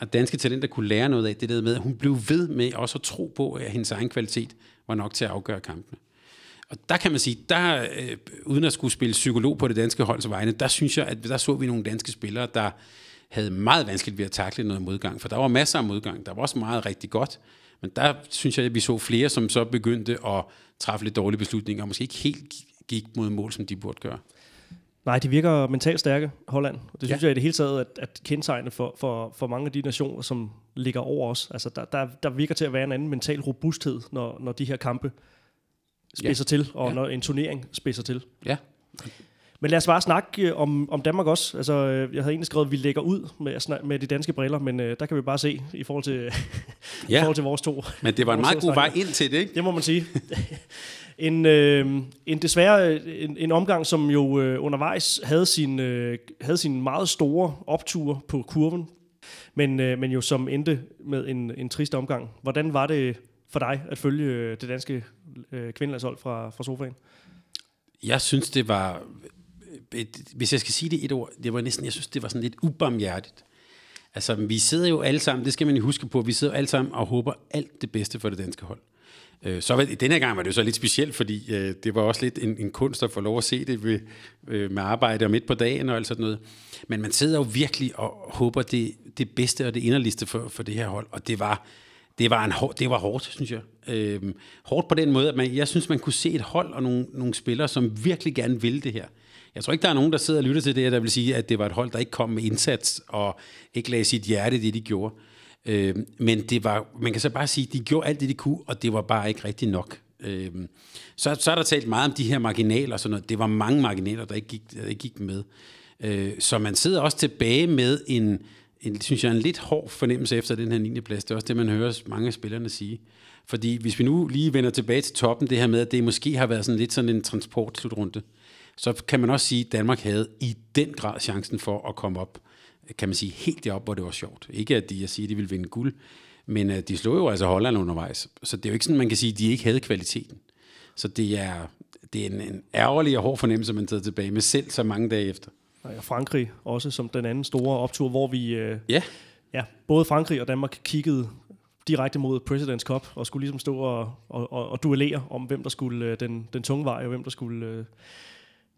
at danske talenter kunne lære noget af, det der med, at hun blev ved med også at tro på, at hendes egen kvalitet var nok til at afgøre kampene. Og der kan man sige, der, øh, uden at skulle spille psykolog på det danske holds vegne, der synes jeg, at der så vi nogle danske spillere, der havde meget vanskeligt ved at takle noget modgang, for der var masser af modgang. Der var også meget rigtig godt, men der synes jeg, at vi så flere, som så begyndte at træffe lidt dårlige beslutninger, og måske ikke helt gik mod mål, som de burde gøre. Nej, de virker mentalt stærke, Holland. Og det synes ja. jeg i det hele taget, at, at kendetegne for, for, for mange af de nationer, som ligger over os. Altså, der, der, der virker til at være en anden mental robusthed, når, når de her kampe spidser ja. til, og ja. når en turnering spidser til. Ja. Men lad os bare snakke øh, om, om Danmark også. Altså, øh, jeg havde egentlig skrevet, at vi lægger ud med, med de danske briller, men øh, der kan vi bare se i forhold til, ja. i forhold til vores to. Men det var en meget god vej ind til det, ikke? Det må man sige. en, øh, en desværre en, en omgang, som jo øh, undervejs havde sin, øh, havde sin meget store optur på kurven, men, øh, men jo som endte med en, en trist omgang. Hvordan var det for dig at følge øh, det danske øh, kvindelandshold fra, fra sofaen? Jeg synes, det var øh, et, hvis jeg skal sige det et ord, det var næsten, jeg synes, det var sådan lidt ubarmhjertigt. Altså, vi sidder jo alle sammen, det skal man jo huske på, vi sidder alle sammen og håber alt det bedste for det danske hold. Øh, så var, denne gang var det jo så lidt specielt, fordi øh, det var også lidt en, en kunst at få lov at se det ved, øh, med arbejde og midt på dagen og alt sådan noget. Men man sidder jo virkelig og håber det, det bedste og det inderligste for, for det her hold, og det var, det var, en hår, det var hårdt, synes jeg. Øhm, hårdt på den måde, at man, jeg synes, man kunne se et hold og nogle, nogle spillere, som virkelig gerne ville det her. Jeg tror ikke, der er nogen, der sidder og lytter til det, der vil sige, at det var et hold, der ikke kom med indsats og ikke lagde sit hjerte i det, de gjorde. Øhm, men det var, man kan så bare sige, at de gjorde alt det, de kunne, og det var bare ikke rigtig nok. Øhm, så, så er der talt meget om de her marginaler og sådan noget. Det var mange marginaler, der ikke gik, der ikke gik med. Øh, så man sidder også tilbage med en, en, synes jeg, en lidt hård fornemmelse efter den her 9. plads. Det er også det, man hører mange af spillerne sige. Fordi hvis vi nu lige vender tilbage til toppen, det her med, at det måske har været sådan lidt sådan en transportslutrunde, så kan man også sige, at Danmark havde i den grad chancen for at komme op, kan man sige, helt derop, hvor det var sjovt. Ikke at de, jeg siger, at de ville vinde guld, men øh, de slog jo altså Holland undervejs. Så det er jo ikke sådan, man kan sige, at de ikke havde kvaliteten. Så det er, det er en, en ærgerlig og hård fornemmelse, man tager tilbage med selv så mange dage efter. Frankrig også som den anden store optur, hvor vi... Øh, ja. Ja, både Frankrig og Danmark kiggede direkte mod President's Cup og skulle ligesom stå og, og, og, og duellere om, hvem der skulle øh, den, den tunge vej, og hvem der skulle øh,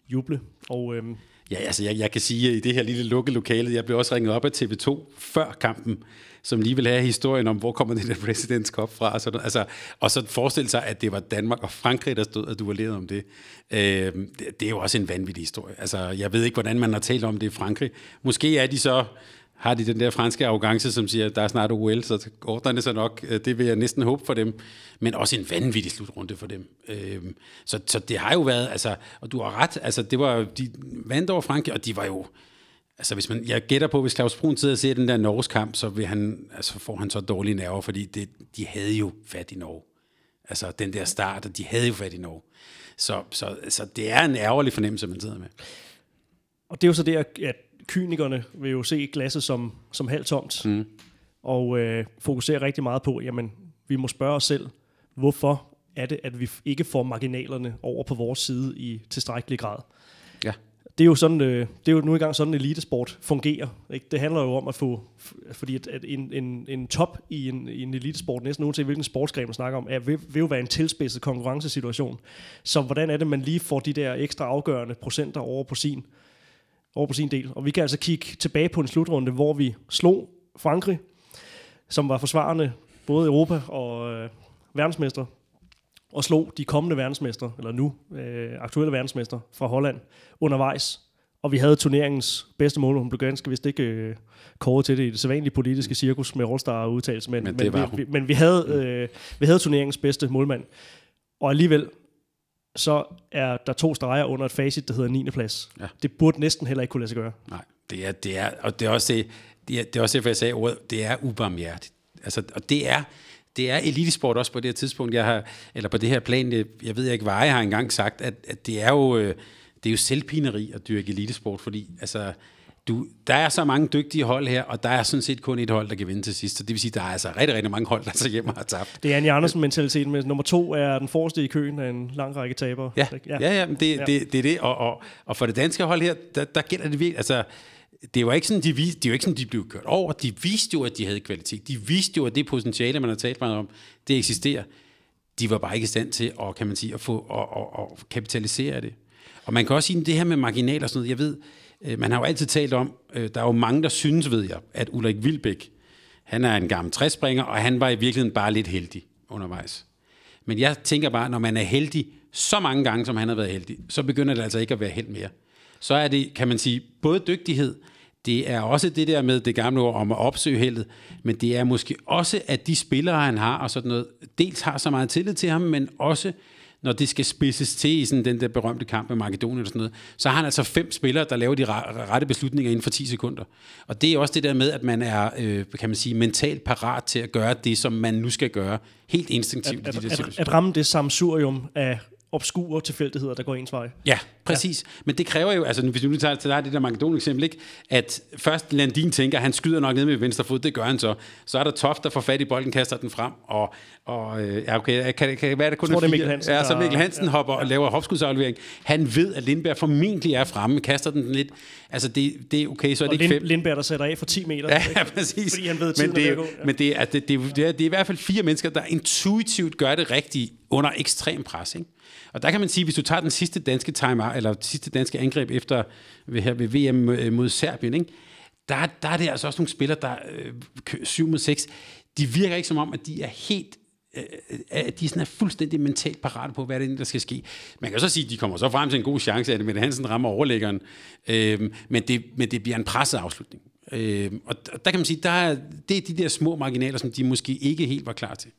juble. Og, øhm, ja, altså jeg, jeg kan sige, at i det her lille lukkede lokale, jeg blev også ringet op af TV2 før kampen, som lige vil have historien om, hvor kommer det der President's Cup fra. Og, sådan, altså, og så forestille sig, at det var Danmark og Frankrig, der stod og duellerede om det. Øh, det. Det er jo også en vanvittig historie. Altså, jeg ved ikke, hvordan man har talt om det i Frankrig. Måske er de så har de den der franske arrogance, som siger, at der er snart OL, så ordner det sig nok. Øh, det vil jeg næsten håbe for dem. Men også en vanvittig slutrunde for dem. Øhm, så, så det har jo været, altså, og du har ret, altså det var, de vandt over Frankrig, og de var jo, altså hvis man, jeg gætter på, hvis Claus Brun sidder og ser den der Norges kamp, så vil han, altså får han så dårlige nerver, fordi det, de havde jo fat i Norge. Altså den der start, og de havde jo fat i Norge. Så, så, så det er en ærgerlig fornemmelse, man sidder med. Og det er jo så det, at kynikerne vil jo se glasset som, som halvt tomt, mm. og øh, fokusere rigtig meget på, jamen, vi må spørge os selv, hvorfor er det, at vi ikke får marginalerne over på vores side i tilstrækkelig grad. Ja. Det er jo sådan, øh, det er jo nu engang sådan, elitesport fungerer. Ikke? Det handler jo om at få, fordi at, at en, en, en top i en, i en elitesport, næsten uanset hvilken sportsgren man snakker om, er, vil, vil jo være en tilspidset konkurrencesituation. Så hvordan er det, man lige får de der ekstra afgørende procenter over på sin over på sin del. Og vi kan altså kigge tilbage på en slutrunde, hvor vi slog Frankrig, som var forsvarende både Europa og øh, verdensmester, og slog de kommende verdensmester, eller nu øh, aktuelle verdensmester fra Holland undervejs. Og vi havde turneringens bedste mål. Hun blev ganske vist ikke øh, kåret til det i det sædvanlige politiske cirkus med All-Star udtalelse, men, men, men, vi, vi, men vi, havde, øh, vi havde turneringens bedste målmand. Og alligevel så er der to streger under et facit, der hedder 9. plads. Ja. Det burde næsten heller ikke kunne lade sig gøre. Nej, det er, det er, og det er også det, det er, det er også derfor, jeg sagde ordet, det er ubarmhjertigt. Altså, og det er, det er elitesport også på det her tidspunkt, jeg har, eller på det her plan, jeg, jeg ved ikke, hvad jeg har engang sagt, at, at det er jo, øh, det er jo selvpineri at dyrke elitesport, fordi altså, du, der er så mange dygtige hold her, og der er sådan set kun et hold, der kan vinde til sidst. Så det vil sige, der er altså rigtig, rigtig mange hold, der så hjemme har tabt. Det er Annie Andersen-mentalitet med nummer to er den forreste i køen af en lang række tabere. Ja, ja, ja, ja det, ja. Det, det, er det. Og, og, og for det danske hold her, der, der gælder det virkelig, altså det var ikke sådan, de, viste, det var ikke sådan, de blev kørt over. De viste jo, at de havde kvalitet. De viste jo, at det potentiale, man har talt meget om, det eksisterer. De var bare ikke i stand til at, kan man sige, at få og, og, og kapitalisere det. Og man kan også sige, at det her med marginaler og sådan noget, jeg ved, Øh, man har jo altid talt om, øh, der er jo mange, der synes, ved jeg, at Ulrik Vilbæk, han er en gammel træspringer, og han var i virkeligheden bare lidt heldig undervejs. Men jeg tænker bare, når man er heldig så mange gange, som han har været heldig, så begynder det altså ikke at være held mere. Så er det, kan man sige, både dygtighed, det er også det der med det gamle ord om at opsøge heldet, men det er måske også, at de spillere, han har og sådan noget, dels har så meget tillid til ham, men også når det skal spidses til i sådan den der berømte kamp med Makedonien og sådan noget, så har han altså fem spillere, der laver de rette beslutninger inden for 10 sekunder. Og det er også det der med, at man er, øh, kan man sige, mentalt parat til at gøre det, som man nu skal gøre, helt instinktivt at, at, at, at ramme det samsurium af obskure tilfældigheder, der går ens vej. Ja, præcis. Ja. Men det kræver jo, altså hvis vi nu tager til dig det der Makedonien eksempel, ikke? at først Landin tænker, at han skyder nok ned med venstre fod, det gør han så. Så er der Toft, der får fat i bolden, kaster den frem, og, og øh, ja, okay, kan, kan, hvad er det kun jeg tror, det er Mikkel Hansen. Ja, så Mikkel Hansen ja, hopper ja. og laver hopskudsaflevering. Han ved, at Lindberg formentlig er fremme, kaster den lidt. Altså det, det er okay, så er og det ikke fem. Lindberg, der sætter af for 10 meter. Ja, ja præcis. Fordi han ved, men det, er gå. Ja. Men det er, det, det, det, er, det er i hvert fald fire mennesker, der intuitivt gør det rigtigt under ekstrem pres. Ikke? Og der kan man sige, hvis du tager den sidste danske timer, eller sidste danske angreb efter ved, her ved VM øh, mod Serbien, ikke? Der, der er det altså også nogle spillere, der øh, 7 mod 6, de virker ikke som om, at de er helt øh, øh, at de sådan er fuldstændig mentalt parate på, hvad det er, der skal ske. Man kan så sige, at de kommer så frem til en god chance, at Mette Hansen rammer overlæggeren, øh, men, det, men det bliver en presset afslutning. Øh, og der kan man sige, der er, det er de der små marginaler, som de måske ikke helt var klar til.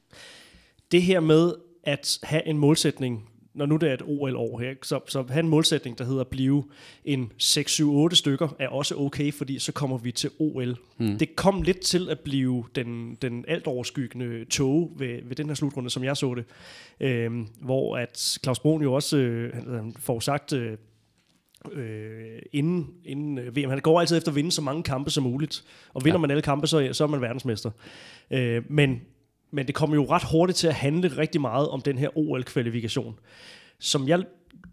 Det her med at have en målsætning når nu det er et OL-år her, så, så have en målsætning, der hedder at blive en 6-7-8 stykker, er også okay, fordi så kommer vi til OL. Mm. Det kom lidt til at blive den, den alt overskyggende tog ved, ved den her slutrunde, som jeg så det, øhm, hvor at Claus Brun jo også øh, han får sagt... Øh, øh, inden, inden øh, VM. Han går altid efter at vinde så mange kampe som muligt. Og vinder ja. man alle kampe, så, så er man verdensmester. Øh, men men det kommer jo ret hurtigt til at handle rigtig meget om den her OL-kvalifikation, som jeg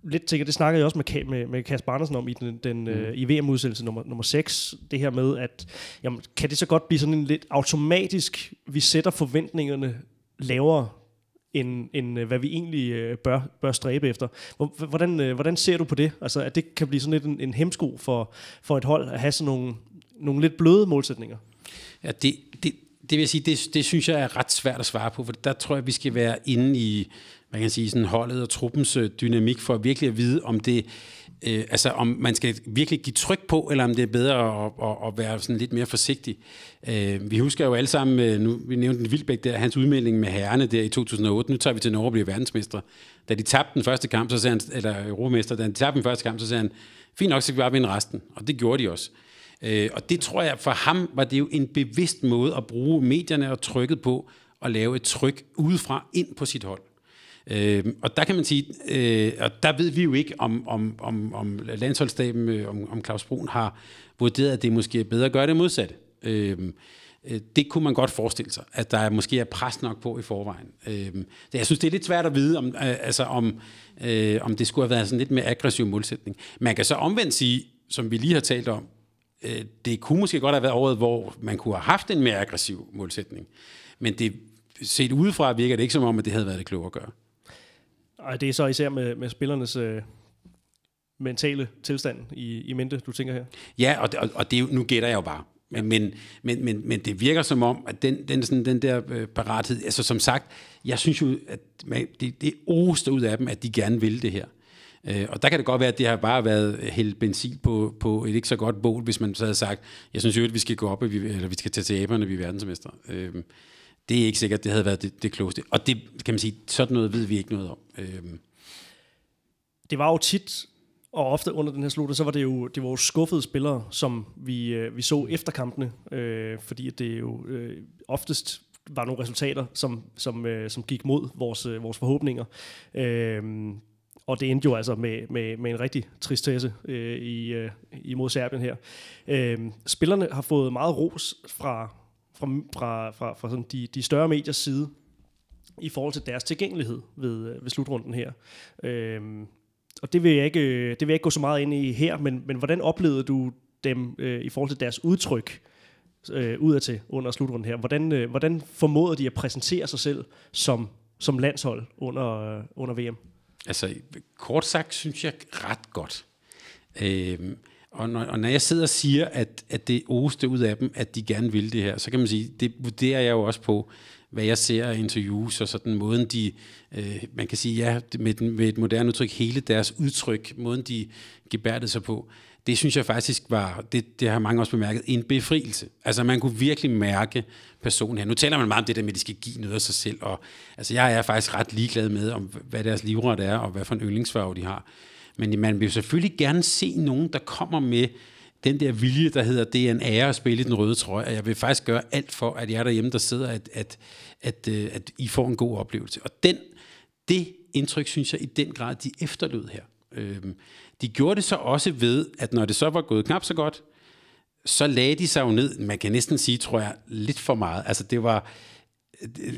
lidt tænker, det snakkede jeg også med, med, med Kasper Andersen om i, den, den, mm. øh, i VM-udsendelse nummer, nummer 6, det her med, at jamen, kan det så godt blive sådan en lidt automatisk, vi sætter forventningerne lavere, end, end øh, hvad vi egentlig øh, bør, bør stræbe efter. Hvordan, øh, hvordan ser du på det? Altså, at det kan blive sådan lidt en, en hemsko for, for et hold at have sådan nogle, nogle lidt bløde målsætninger? Ja, det, det, det vil sige, det, det synes jeg er ret svært at svare på, for der tror jeg, vi skal være inde i, hvad kan jeg sige, sådan holdet og truppens øh, dynamik, for virkelig at vide, om det, øh, altså om man skal virkelig give tryk på, eller om det er bedre at, at, at være sådan lidt mere forsigtig. Øh, vi husker jo alle sammen, øh, nu, vi nævnte den Vildbæk der, hans udmelding med herrerne der i 2008, nu tager vi til Norge og bliver verdensmestre. Da de tabte den første kamp, så sagde han, eller europamester, da de tabte den første kamp, så sagde han, fint nok, så skal vi bare vinde resten. Og det gjorde de også. Øh, Øh, og det tror jeg, for ham var det jo en bevidst måde at bruge medierne og trykket på at lave et tryk udefra ind på sit hold. Øh, og der kan man sige, øh, og der ved vi jo ikke, om, om, om, om landsholdsstaben, øh, om, om Claus Brun har vurderet, at det måske er bedre at gøre det modsatte. Øh, øh det kunne man godt forestille sig, at der måske er pres nok på i forvejen. Øh, jeg synes, det er lidt svært at vide, om, øh, altså om, om det skulle have været sådan lidt mere aggressiv målsætning. Man kan så omvendt sige, som vi lige har talt om, øh, det kunne måske godt have været året, hvor man kunne have haft en mere aggressiv målsætning. Men det, set udefra virker det ikke som om, at det havde været det kloge at gøre. Ej, det er så især med, med spillernes øh, mentale tilstand i, i mente, du tænker her? Ja, og, og, og det, nu gætter jeg jo bare. Men, men, men, men, men det virker som om, at den, den, sådan, den der øh, parathed, altså som sagt, jeg synes jo, at man, det, det oste ud af dem, at de gerne vil det her. Øh, og der kan det godt være, at det har bare været øh, hældt benzin på, på et ikke så godt bål, hvis man så havde sagt, jeg synes jo, at vi skal gå op, eller vi skal tage til æberne, vi er verdensmester. Øh, det er ikke sikkert, det havde været det, det klogeste. Og det kan man sige, sådan noget ved vi ikke noget om. Øh. Det var jo tit, og ofte under den her slutte, så var det jo, det var jo skuffede spillere, som vi, øh, vi så efter kampene, øh, fordi det jo øh, oftest var nogle resultater, som, som, øh, som gik mod vores, øh, vores forhåbninger. Øh, og det endte jo altså med, med, med en rigtig tristesse øh, i, øh, imod Serbien her. Øh, spillerne har fået meget ros fra, fra, fra, fra, fra sådan de, de større mediers side i forhold til deres tilgængelighed ved, øh, ved slutrunden her. Øh, og det vil, jeg ikke, øh, det vil jeg ikke gå så meget ind i her, men, men hvordan oplevede du dem øh, i forhold til deres udtryk øh, udadtil under slutrunden her? Hvordan, øh, hvordan formåede de at præsentere sig selv som, som landshold under, øh, under VM? Altså, kort sagt, synes jeg ret godt. Øhm, og, når, og når jeg sidder og siger, at, at det oste ud af dem, at de gerne vil det her, så kan man sige, det vurderer jeg jo også på, hvad jeg ser af interviews, og sådan måden de, øh, man kan sige, ja, med, den, med et moderne udtryk, hele deres udtryk, måden de gebærdede sig på, det synes jeg faktisk var, det, det har mange også bemærket, en befrielse. Altså man kunne virkelig mærke personen her. Nu taler man meget om det der med, at de skal give noget af sig selv, og altså jeg er faktisk ret ligeglad med, om hvad deres livret er, og hvad for en yndlingsfarve de har. Men man vil selvfølgelig gerne se nogen, der kommer med den der vilje, der hedder, det er en ære at spille i den røde trøje, og jeg vil faktisk gøre alt for, at jeg derhjemme, der sidder, at, at, at, øh, at I får en god oplevelse. Og den, det indtryk, synes jeg i den grad, de efterlod her. Øhm, de gjorde det så også ved, at når det så var gået knap så godt, så lagde de sig jo ned, man kan næsten sige, tror jeg, lidt for meget. Altså det var,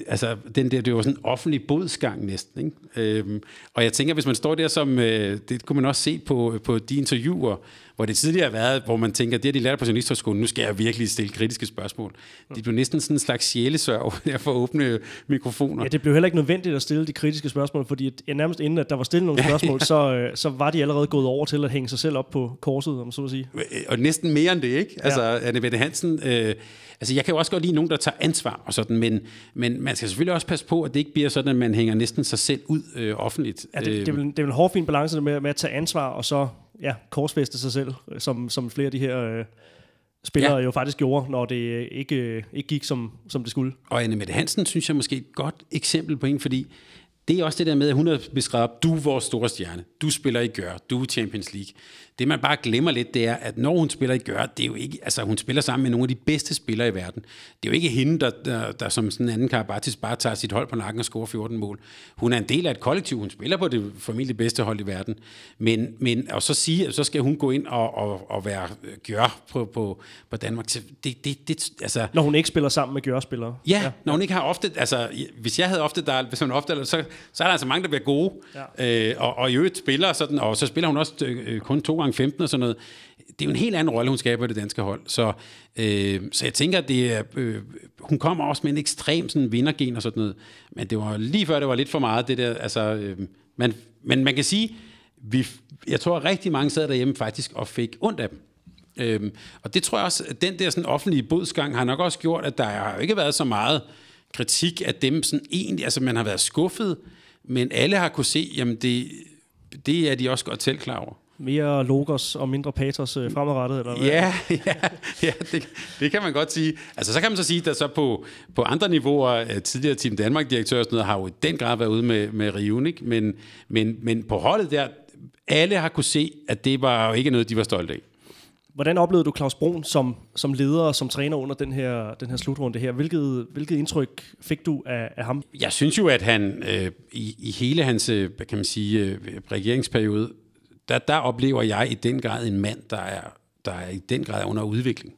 altså, den der, det var sådan en offentlig bodsgang næsten. Ikke? Øhm, og jeg tænker, hvis man står der som, øh, det kunne man også se på, på de interviewer, hvor det tidligere har været, hvor man tænker, det har de lært på journalisthøjskolen, nu skal jeg virkelig stille kritiske spørgsmål. Det blev næsten sådan en slags sjælesørg der for at åbne mikrofoner. Ja, det blev heller ikke nødvendigt at stille de kritiske spørgsmål, fordi ja, nærmest inden at der var stillet nogle spørgsmål, så, øh, så var de allerede gået over til at hænge sig selv op på korset, om så at sige. Og næsten mere end det, ikke? Altså, ja. Anne Bette Hansen, øh, altså jeg kan jo også godt lide nogen, der tager ansvar og sådan, men, men man skal selvfølgelig også passe på, at det ikke bliver sådan, at man hænger næsten sig selv ud øh, offentligt. Ja, det, det, er vel, det er vel en hård fin balance med, med at tage ansvar, og så ja, korsfæste sig selv, som, som flere af de her øh, spillere ja. jo faktisk gjorde, når det ikke, øh, ikke gik, som, som det skulle. Og Anne Mette Hansen synes jeg måske et godt eksempel på en, fordi det er også det der med, at hun har beskrevet, du er vores store stjerne, du spiller i gør, du er Champions League. Det man bare glemmer lidt, det er, at når hun spiller i gør, det er jo ikke, altså hun spiller sammen med nogle af de bedste spillere i verden. Det er jo ikke hende, der, der, der som sådan en anden Karabatis bare tager sit hold på nakken og scorer 14 mål. Hun er en del af et kollektiv, hun spiller på det formentlig bedste hold i verden. Men, men og så sige, så skal hun gå ind og, og, og være gør på, på, på Danmark. Det, det, det, altså, når hun ikke spiller sammen med gør-spillere. Ja, ja, når hun ikke har ofte, altså hvis jeg havde ofte, der, hvis hun ofte, så, så er der altså mange, der bliver gode. Ja. Øh, og, og i øvrigt spiller sådan, og så spiller hun også øh, kun to gange 15 og sådan noget. Det er jo en helt anden rolle, hun skaber på det danske hold. Så, øh, så jeg tænker, at det er, øh, hun kommer også med en ekstrem sådan, vindergen og sådan noget. Men det var lige før, det var lidt for meget, det der, altså, øh, man, men man kan sige, vi, jeg tror, at rigtig mange sad derhjemme faktisk og fik ondt af dem. Øhm, og det tror jeg også, at den der sådan offentlige bodsgang har nok også gjort, at der har ikke været så meget kritik af dem sådan egentlig, altså man har været skuffet, men alle har kunne se, jamen det, det er de også godt selv klar over. Mere logos og mindre patos øh, fremadrettet, eller hvad? Ja, ja, ja det, det kan man godt sige. Altså, så kan man så sige, at så på, på andre niveauer, øh, tidligere Team Danmark-direktør og sådan noget, har jo i den grad været ude med, med Riven, ikke? Men, men, men på holdet der, alle har kunne se, at det var jo ikke noget, de var stolte af. Hvordan oplevede du Claus Brun som, som leder og som træner under den her, den her slutrunde her? Hvilket, hvilket indtryk fik du af, af ham? Jeg synes jo, at han øh, i, i hele hans øh, kan man sige, øh, regeringsperiode, der, der oplever jeg i den grad en mand, der er, der er i den grad under udvikling.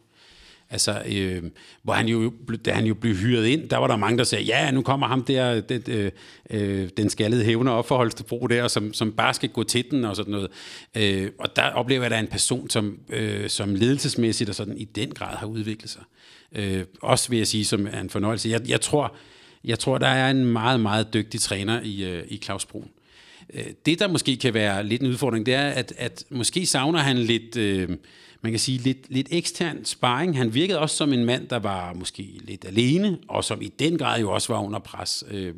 Altså, øh, hvor han jo, da han jo blev hyret ind, der var der mange, der sagde, ja, nu kommer ham der, den, øh, øh, den skaldede hævner op for Holstebro der, som, som bare skal gå til den og sådan noget. Øh, og der oplever jeg, at der er en person, som, øh, som ledelsesmæssigt og sådan i den grad har udviklet sig. Øh, også vil jeg sige, som er en fornøjelse. Jeg, jeg, tror, jeg tror, der er en meget, meget dygtig træner i, øh, i Claus Brun. Øh, det, der måske kan være lidt en udfordring, det er, at, at måske savner han lidt... Øh, man kan sige, lidt, lidt ekstern sparring. Han virkede også som en mand, der var måske lidt alene, og som i den grad jo også var under pres. Øh,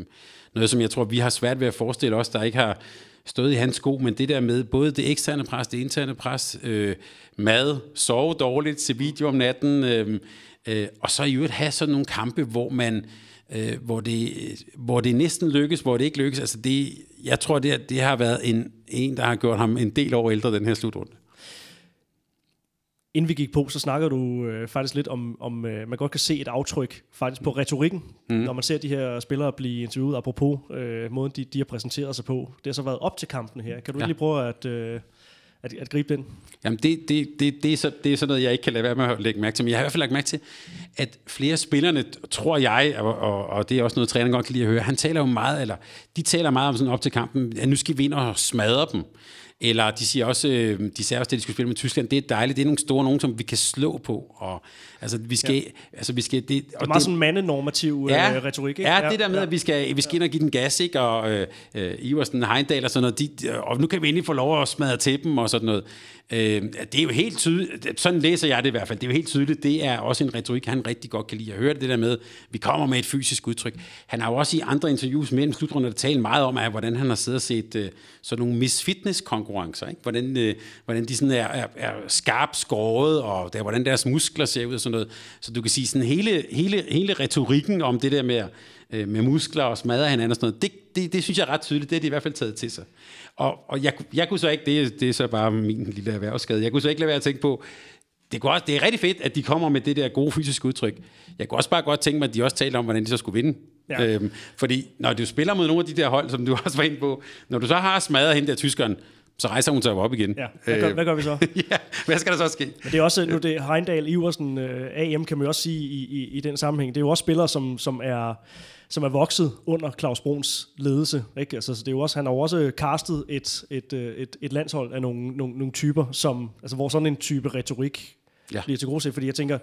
noget, som jeg tror, vi har svært ved at forestille os, der ikke har stået i hans sko, men det der med både det eksterne pres, det interne pres, øh, mad, sove dårligt, se video om natten, øh, øh, og så i øvrigt have sådan nogle kampe, hvor man øh, hvor, det, hvor det næsten lykkes, hvor det ikke lykkes. Altså det, jeg tror, det, det har været en, en, der har gjort ham en del år ældre, den her slutrunde inden vi gik på, så snakker du øh, faktisk lidt om, om øh, man godt kan se et aftryk faktisk på retorikken, mm. når man ser de her spillere blive interviewet, apropos øh, måden, de, de har præsenteret sig på. Det har så været op til kampen her. Kan du ja. lige prøve at, øh, at, at gribe den? Jamen, det, det, det, det, er så, det er sådan noget, jeg ikke kan lade være med at lægge mærke til. Men jeg har i hvert fald lagt mærke til, at flere spillerne, tror jeg, og, og, og det er også noget, træneren godt kan lide at høre, han taler jo meget, eller de taler meget om sådan op til kampen, at nu skal vi ind og smadre dem. Eller de siger også, øh, de sagde også, at de skulle spille med Tyskland, det er dejligt, det er nogle store nogen, som vi kan slå på. Og, altså, vi skal, ja. altså, vi skal, det, det er meget det, sådan mandenormativ ja, øh, retorik, ikke? Ja, det der med, ja. at vi skal, vi skal ind og give den gas, ikke? Og øh, øh, Iversen, Heindal og sådan noget, de, og nu kan vi endelig få lov at smadre til dem, og, sådan noget. Øh, det er jo helt tydeligt, sådan læser jeg det i hvert fald, det er jo helt tydeligt, det er også en retorik, han rigtig godt kan lide. Jeg hørte det der med, vi kommer med et fysisk udtryk. Han har jo også i andre interviews mellem slutrunderne talt meget om, at, hvordan han har siddet og set øh, sådan nogle Miss Fitness-konkurrencer. Ikke? Hvordan, øh, hvordan de sådan er, er, er skarpt skåret, og der, hvordan deres muskler ser ud og sådan noget. Så du kan sige, sådan hele, hele, hele retorikken om det der med, øh, med muskler og smadre hinanden og sådan noget, det, det, det synes jeg er ret tydeligt, det er de i hvert fald taget til sig. Og, og jeg, jeg kunne så ikke, det, det er så bare min lille erhvervsskade, jeg kunne så ikke lade være at tænke på, det, kunne også, det er rigtig fedt, at de kommer med det der gode fysiske udtryk. Jeg kunne også bare godt tænke mig, at de også taler om, hvordan de så skulle vinde. Ja. Øhm, fordi når du spiller mod nogle af de der hold, som du også var inde på, når du så har smadret hende der tyskeren, så rejser hun sig op igen. Ja, hvad gør, øh, hvad gør vi så? ja, hvad skal der så ske? Men det er også, nu det Heindal, Iversen, øh, AM kan man jo også sige i, i, i den sammenhæng, det er jo også spillere, som, som er som er vokset under Claus Bruns ledelse. Ikke? Altså, så det er jo også, han har jo også castet et, et, øh, et, et landshold af nogle, nogle, nogle typer, som, altså, hvor sådan en type retorik ja. bliver til gode fordi jeg tænker,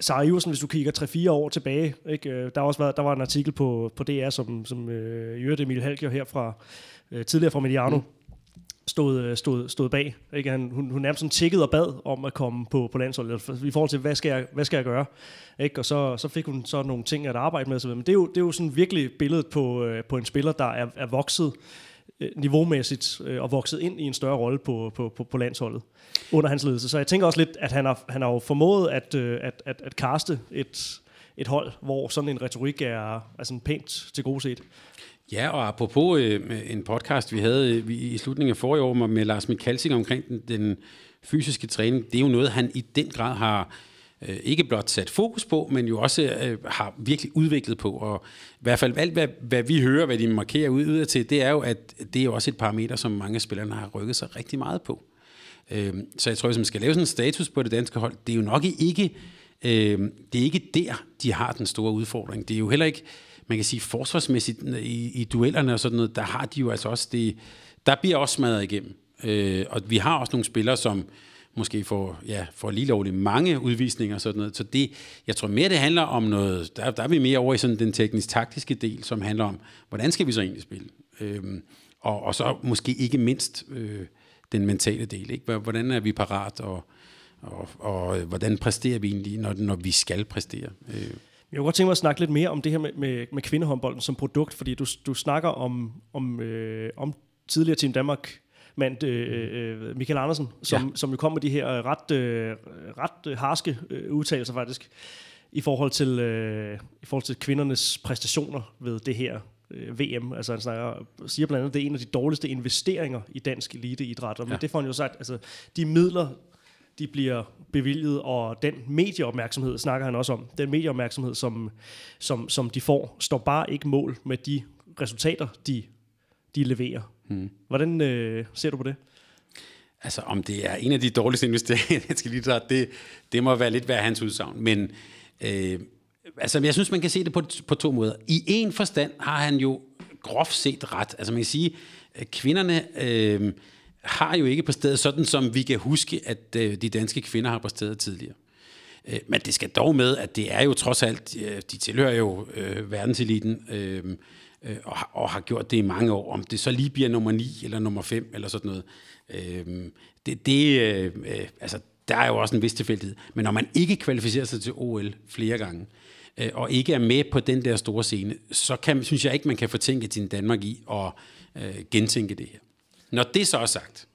Sarah Iversen, hvis du kigger 3-4 år tilbage, ikke? Øh, der, har også været, der var en artikel på, på DR, som, som øh, Jørgen Emil Halkjør her fra, øh, tidligere fra Mediano, mm stod, øh, stod, stod bag. Ikke? Han, hun, hun nærmest sådan tikkede og bad om at komme på, på landsholdet, i forhold til, hvad skal jeg, hvad skal jeg gøre? Ikke? Og så, så fik hun så nogle ting at arbejde med. Så, Men det er jo, det er jo sådan virkelig billedet på, øh, på en spiller, der er, er vokset øh, niveaumæssigt og vokset ind i en større rolle på, på, på, på landsholdet under hans ledelse. Så jeg tænker også lidt, at han har, han har jo formået at, at, at, at kaste et, et hold, hvor sådan en retorik er, er sådan pænt til gode set. Ja, og apropos øh, en podcast, vi havde øh, i slutningen af forrige år med Lars Mikalsing omkring den, den fysiske træning, det er jo noget, han i den grad har øh, ikke blot sat fokus på, men jo også øh, har virkelig udviklet på. Og i hvert fald alt, hvad, hvad vi hører, hvad de markerer ud, ud til, det er jo, at det er jo også et parameter, som mange af spillerne har rykket sig rigtig meget på. Øh, så jeg tror, hvis man skal lave sådan en status på det danske hold, det er jo nok ikke, øh, det er ikke der, de har den store udfordring. Det er jo heller ikke man kan sige, forsvarsmæssigt øh, i, i duellerne og sådan noget, der har de jo altså også det, der bliver også smadret igennem. Øh, og vi har også nogle spillere, som måske får, ja, får lige lovligt mange udvisninger og sådan noget. Så det, jeg tror mere, det handler om noget, der, der er vi mere over i sådan den teknisk-taktiske del, som handler om, hvordan skal vi så egentlig spille? Øh, og, og så måske ikke mindst øh, den mentale del. Ikke? Hvordan er vi parat, og, og, og øh, hvordan præsterer vi egentlig, når, når vi skal præstere? Øh. Jeg kunne godt tænke mig at snakke lidt mere om det her med, med, med kvindehåndbolden som produkt, fordi du, du snakker om, om, øh, om tidligere Team Danmark mand øh, øh, Michael Andersen, som, ja. som jo kom med de her ret, øh, ret harske øh, udtalelser faktisk, i forhold, til, øh, i forhold til kvindernes præstationer ved det her øh, VM. Altså han snakker, siger blandt andet, at det er en af de dårligste investeringer i dansk eliteidræt. Og ja. det får han jo sagt, altså de midler, de bliver bevilget, og den medieopmærksomhed snakker han også om. Den medieopmærksomhed, som, som, som de får, står bare ikke mål med de resultater, de, de leverer. Hmm. Hvordan øh, ser du på det? Altså, om det er en af de dårligste investeringer, jeg skal lige tage, det, det må være lidt værd hans udsagn. Men øh, altså, jeg synes, man kan se det på, på to måder. I en forstand har han jo groft set ret. Altså, man kan sige, at kvinderne... Øh, har jo ikke præsteret sådan, som vi kan huske, at øh, de danske kvinder har præsteret tidligere. Øh, men det skal dog med, at det er jo trods alt, øh, de tilhører jo øh, verdenseliten, øh, øh, og, og har gjort det i mange år. Om det så lige bliver nummer 9 eller nummer 5 eller sådan noget. Øh, det, det øh, øh, altså, der er jo også en vis tilfældighed. Men når man ikke kvalificerer sig til OL flere gange, øh, og ikke er med på den der store scene, så kan, synes jeg ikke, man kan fortænke til Danmark i at øh, gentænke det her. Når det så er sagt,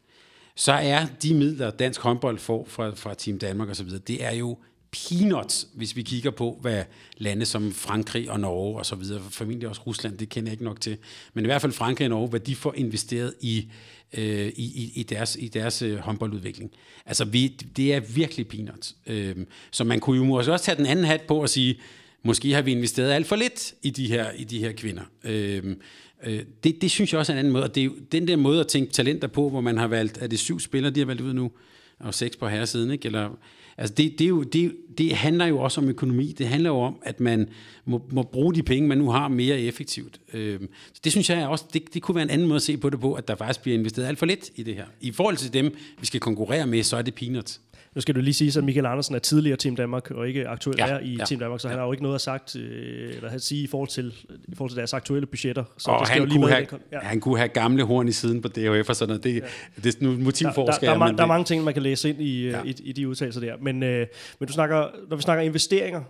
så er de midler, dansk håndbold får fra, fra Team Danmark osv., det er jo peanuts, hvis vi kigger på, hvad lande som Frankrig og Norge og så videre, formentlig også Rusland, det kender jeg ikke nok til, men i hvert fald Frankrig og Norge, hvad de får investeret i, øh, i, i deres, i deres øh, håndboldudvikling. Altså, vi, det er virkelig peanuts. Øh, så man kunne jo måske også tage den anden hat på og sige, måske har vi investeret alt for lidt i de her, i de her kvinder. Øh, Øh, det, det synes jeg også er en anden måde, og det er jo den der måde at tænke talenter på, hvor man har valgt, er det syv spillere, de har valgt ud nu, og seks på herresiden, ikke? Eller, altså det, det, er jo, det, det handler jo også om økonomi. Det handler jo om, at man må, må bruge de penge, man nu har, mere effektivt. Øh, så det synes jeg også, det, det kunne være en anden måde at se på det på, at der faktisk bliver investeret alt for lidt i det her. I forhold til dem, vi skal konkurrere med, så er det peanuts. Nu skal du lige sige, at Michael Andersen er tidligere Team Danmark, og ikke aktuelt ja, er i ja, Team Danmark, så ja. han har jo ikke noget at sagt, øh, eller at sige i forhold, til, i forhold til deres aktuelle budgetter. Så og det han, jo lige kunne have, ja. han kunne have gamle horn i siden på DHF og sådan noget. Det, ja. det er nu motivforsker. Der, der, der, der, der er mange ting, man kan læse ind i, ja. i, i de udtalelser der. Men, øh, men du snakker, når vi snakker investeringer,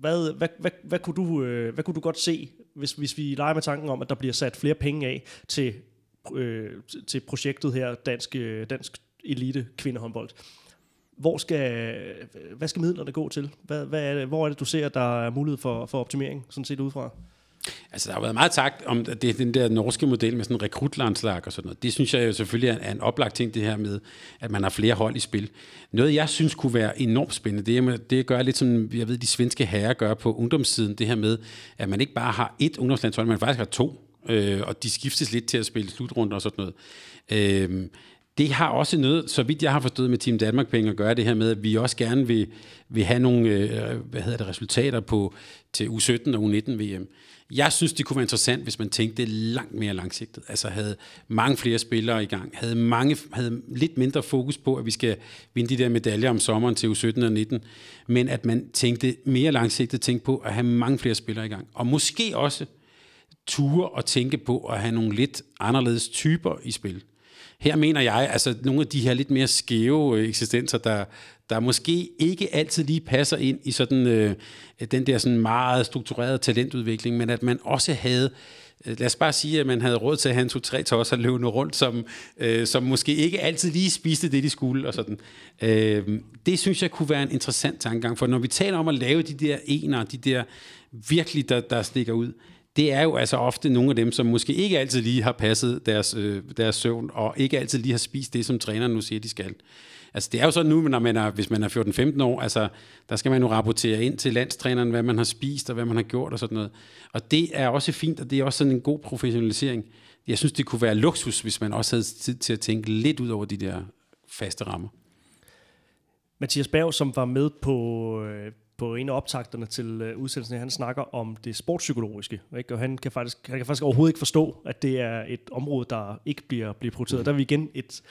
hvad, hvad, hvad, hvad, kunne du, øh, hvad kunne du godt se, hvis, hvis vi leger med tanken om, at der bliver sat flere penge af til, øh, til projektet her, Dansk, øh, dansk Elite Kvindehåndbold? Hvor skal, hvad skal midlerne gå til? Hvad, hvad er det, hvor er det, du ser, der er mulighed for, for optimering, sådan set udefra? Altså, der har været meget sagt om det, den der norske model med sådan en rekrutlandslag og sådan noget. Det synes jeg jo selvfølgelig er, er en oplagt ting, det her med, at man har flere hold i spil. Noget, jeg synes kunne være enormt spændende, det det gør lidt som, jeg ved, de svenske herrer gør på ungdomssiden, det her med, at man ikke bare har et ungdomslandshold, man faktisk har to, øh, og de skiftes lidt til at spille slutrunder og sådan noget. Øh, det har også noget, så vidt jeg har forstået med Team Danmark penge at gøre det her med, at vi også gerne vil, vil have nogle øh, hvad hedder det, resultater på, til U17 og U19 VM. Jeg synes, det kunne være interessant, hvis man tænkte langt mere langsigtet. Altså havde mange flere spillere i gang, havde, mange, havde lidt mindre fokus på, at vi skal vinde de der medaljer om sommeren til U17 og 19, men at man tænkte mere langsigtet, tænkte på at have mange flere spillere i gang. Og måske også ture og tænke på at have nogle lidt anderledes typer i spil. Her mener jeg, altså nogle af de her lidt mere skæve øh, eksistenser, der, der måske ikke altid lige passer ind i sådan øh, den der sådan meget strukturerede talentudvikling, men at man også havde øh, lad os bare sige, at man havde råd til at have en to-tre tosser løbende rundt, som, øh, som måske ikke altid lige spiste det, de skulle. Og sådan. Øh, det synes jeg kunne være en interessant tankegang, for når vi taler om at lave de der ener, de der virkelig, der, der stikker ud, det er jo altså ofte nogle af dem, som måske ikke altid lige har passet deres, øh, deres søvn, og ikke altid lige har spist det, som træneren nu siger, de skal. Altså det er jo sådan nu, når man er, hvis man er 14-15 år, altså der skal man jo rapportere ind til landstræneren, hvad man har spist og hvad man har gjort og sådan noget. Og det er også fint, og det er også sådan en god professionalisering. Jeg synes, det kunne være luksus, hvis man også havde tid til at tænke lidt ud over de der faste rammer. Mathias Berg, som var med på, øh, på en af optagterne til øh, udsendelsen, han snakker om det sportspsykologiske, ikke? og han kan, faktisk, han kan faktisk overhovedet ikke forstå, at det er et område, der ikke bliver, bliver prioriteret. Mm. Der er vi igen, et,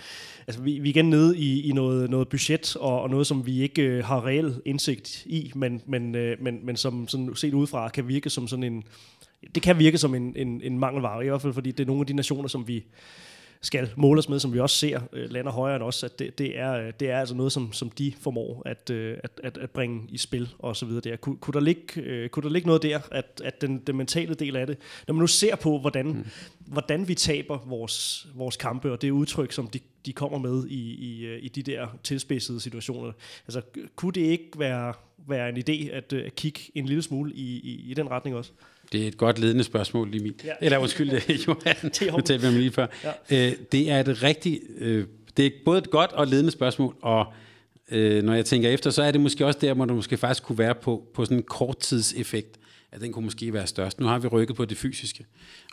altså vi, vi igen nede i, i noget, noget budget, og, og noget, som vi ikke øh, har reel indsigt i, men, men, øh, men, men som sådan set udefra kan virke som sådan en, det kan virke som en, en, en mangelvare, i hvert fald fordi det er nogle af de nationer, som vi skal måles med, som vi også ser øh, lander højere end os, at det, det, er, det er altså noget, som, som de formår at, øh, at, at, at bringe i spil og så videre der. Kunne, kunne, der ligge, øh, kunne der ligge noget der, at, at den, den mentale del af det, når man nu ser på, hvordan, mm. hvordan vi taber vores, vores kampe, og det udtryk, som de, de kommer med i, i, øh, i de der tilspidsede situationer, altså kunne det ikke være, være en idé at, øh, at kigge en lille smule i, i, i den retning også? Det er et godt ledende spørgsmål, lige Ja. Eller undskyld, Johan. Nu talte vi lige før. Ja. Øh, det er et rigtig... Øh, det er både et godt og ledende spørgsmål, og øh, når jeg tænker efter, så er det måske også der, hvor der måske faktisk kunne være på, på sådan en korttidseffekt, at den kunne måske være størst. Nu har vi rykket på det fysiske,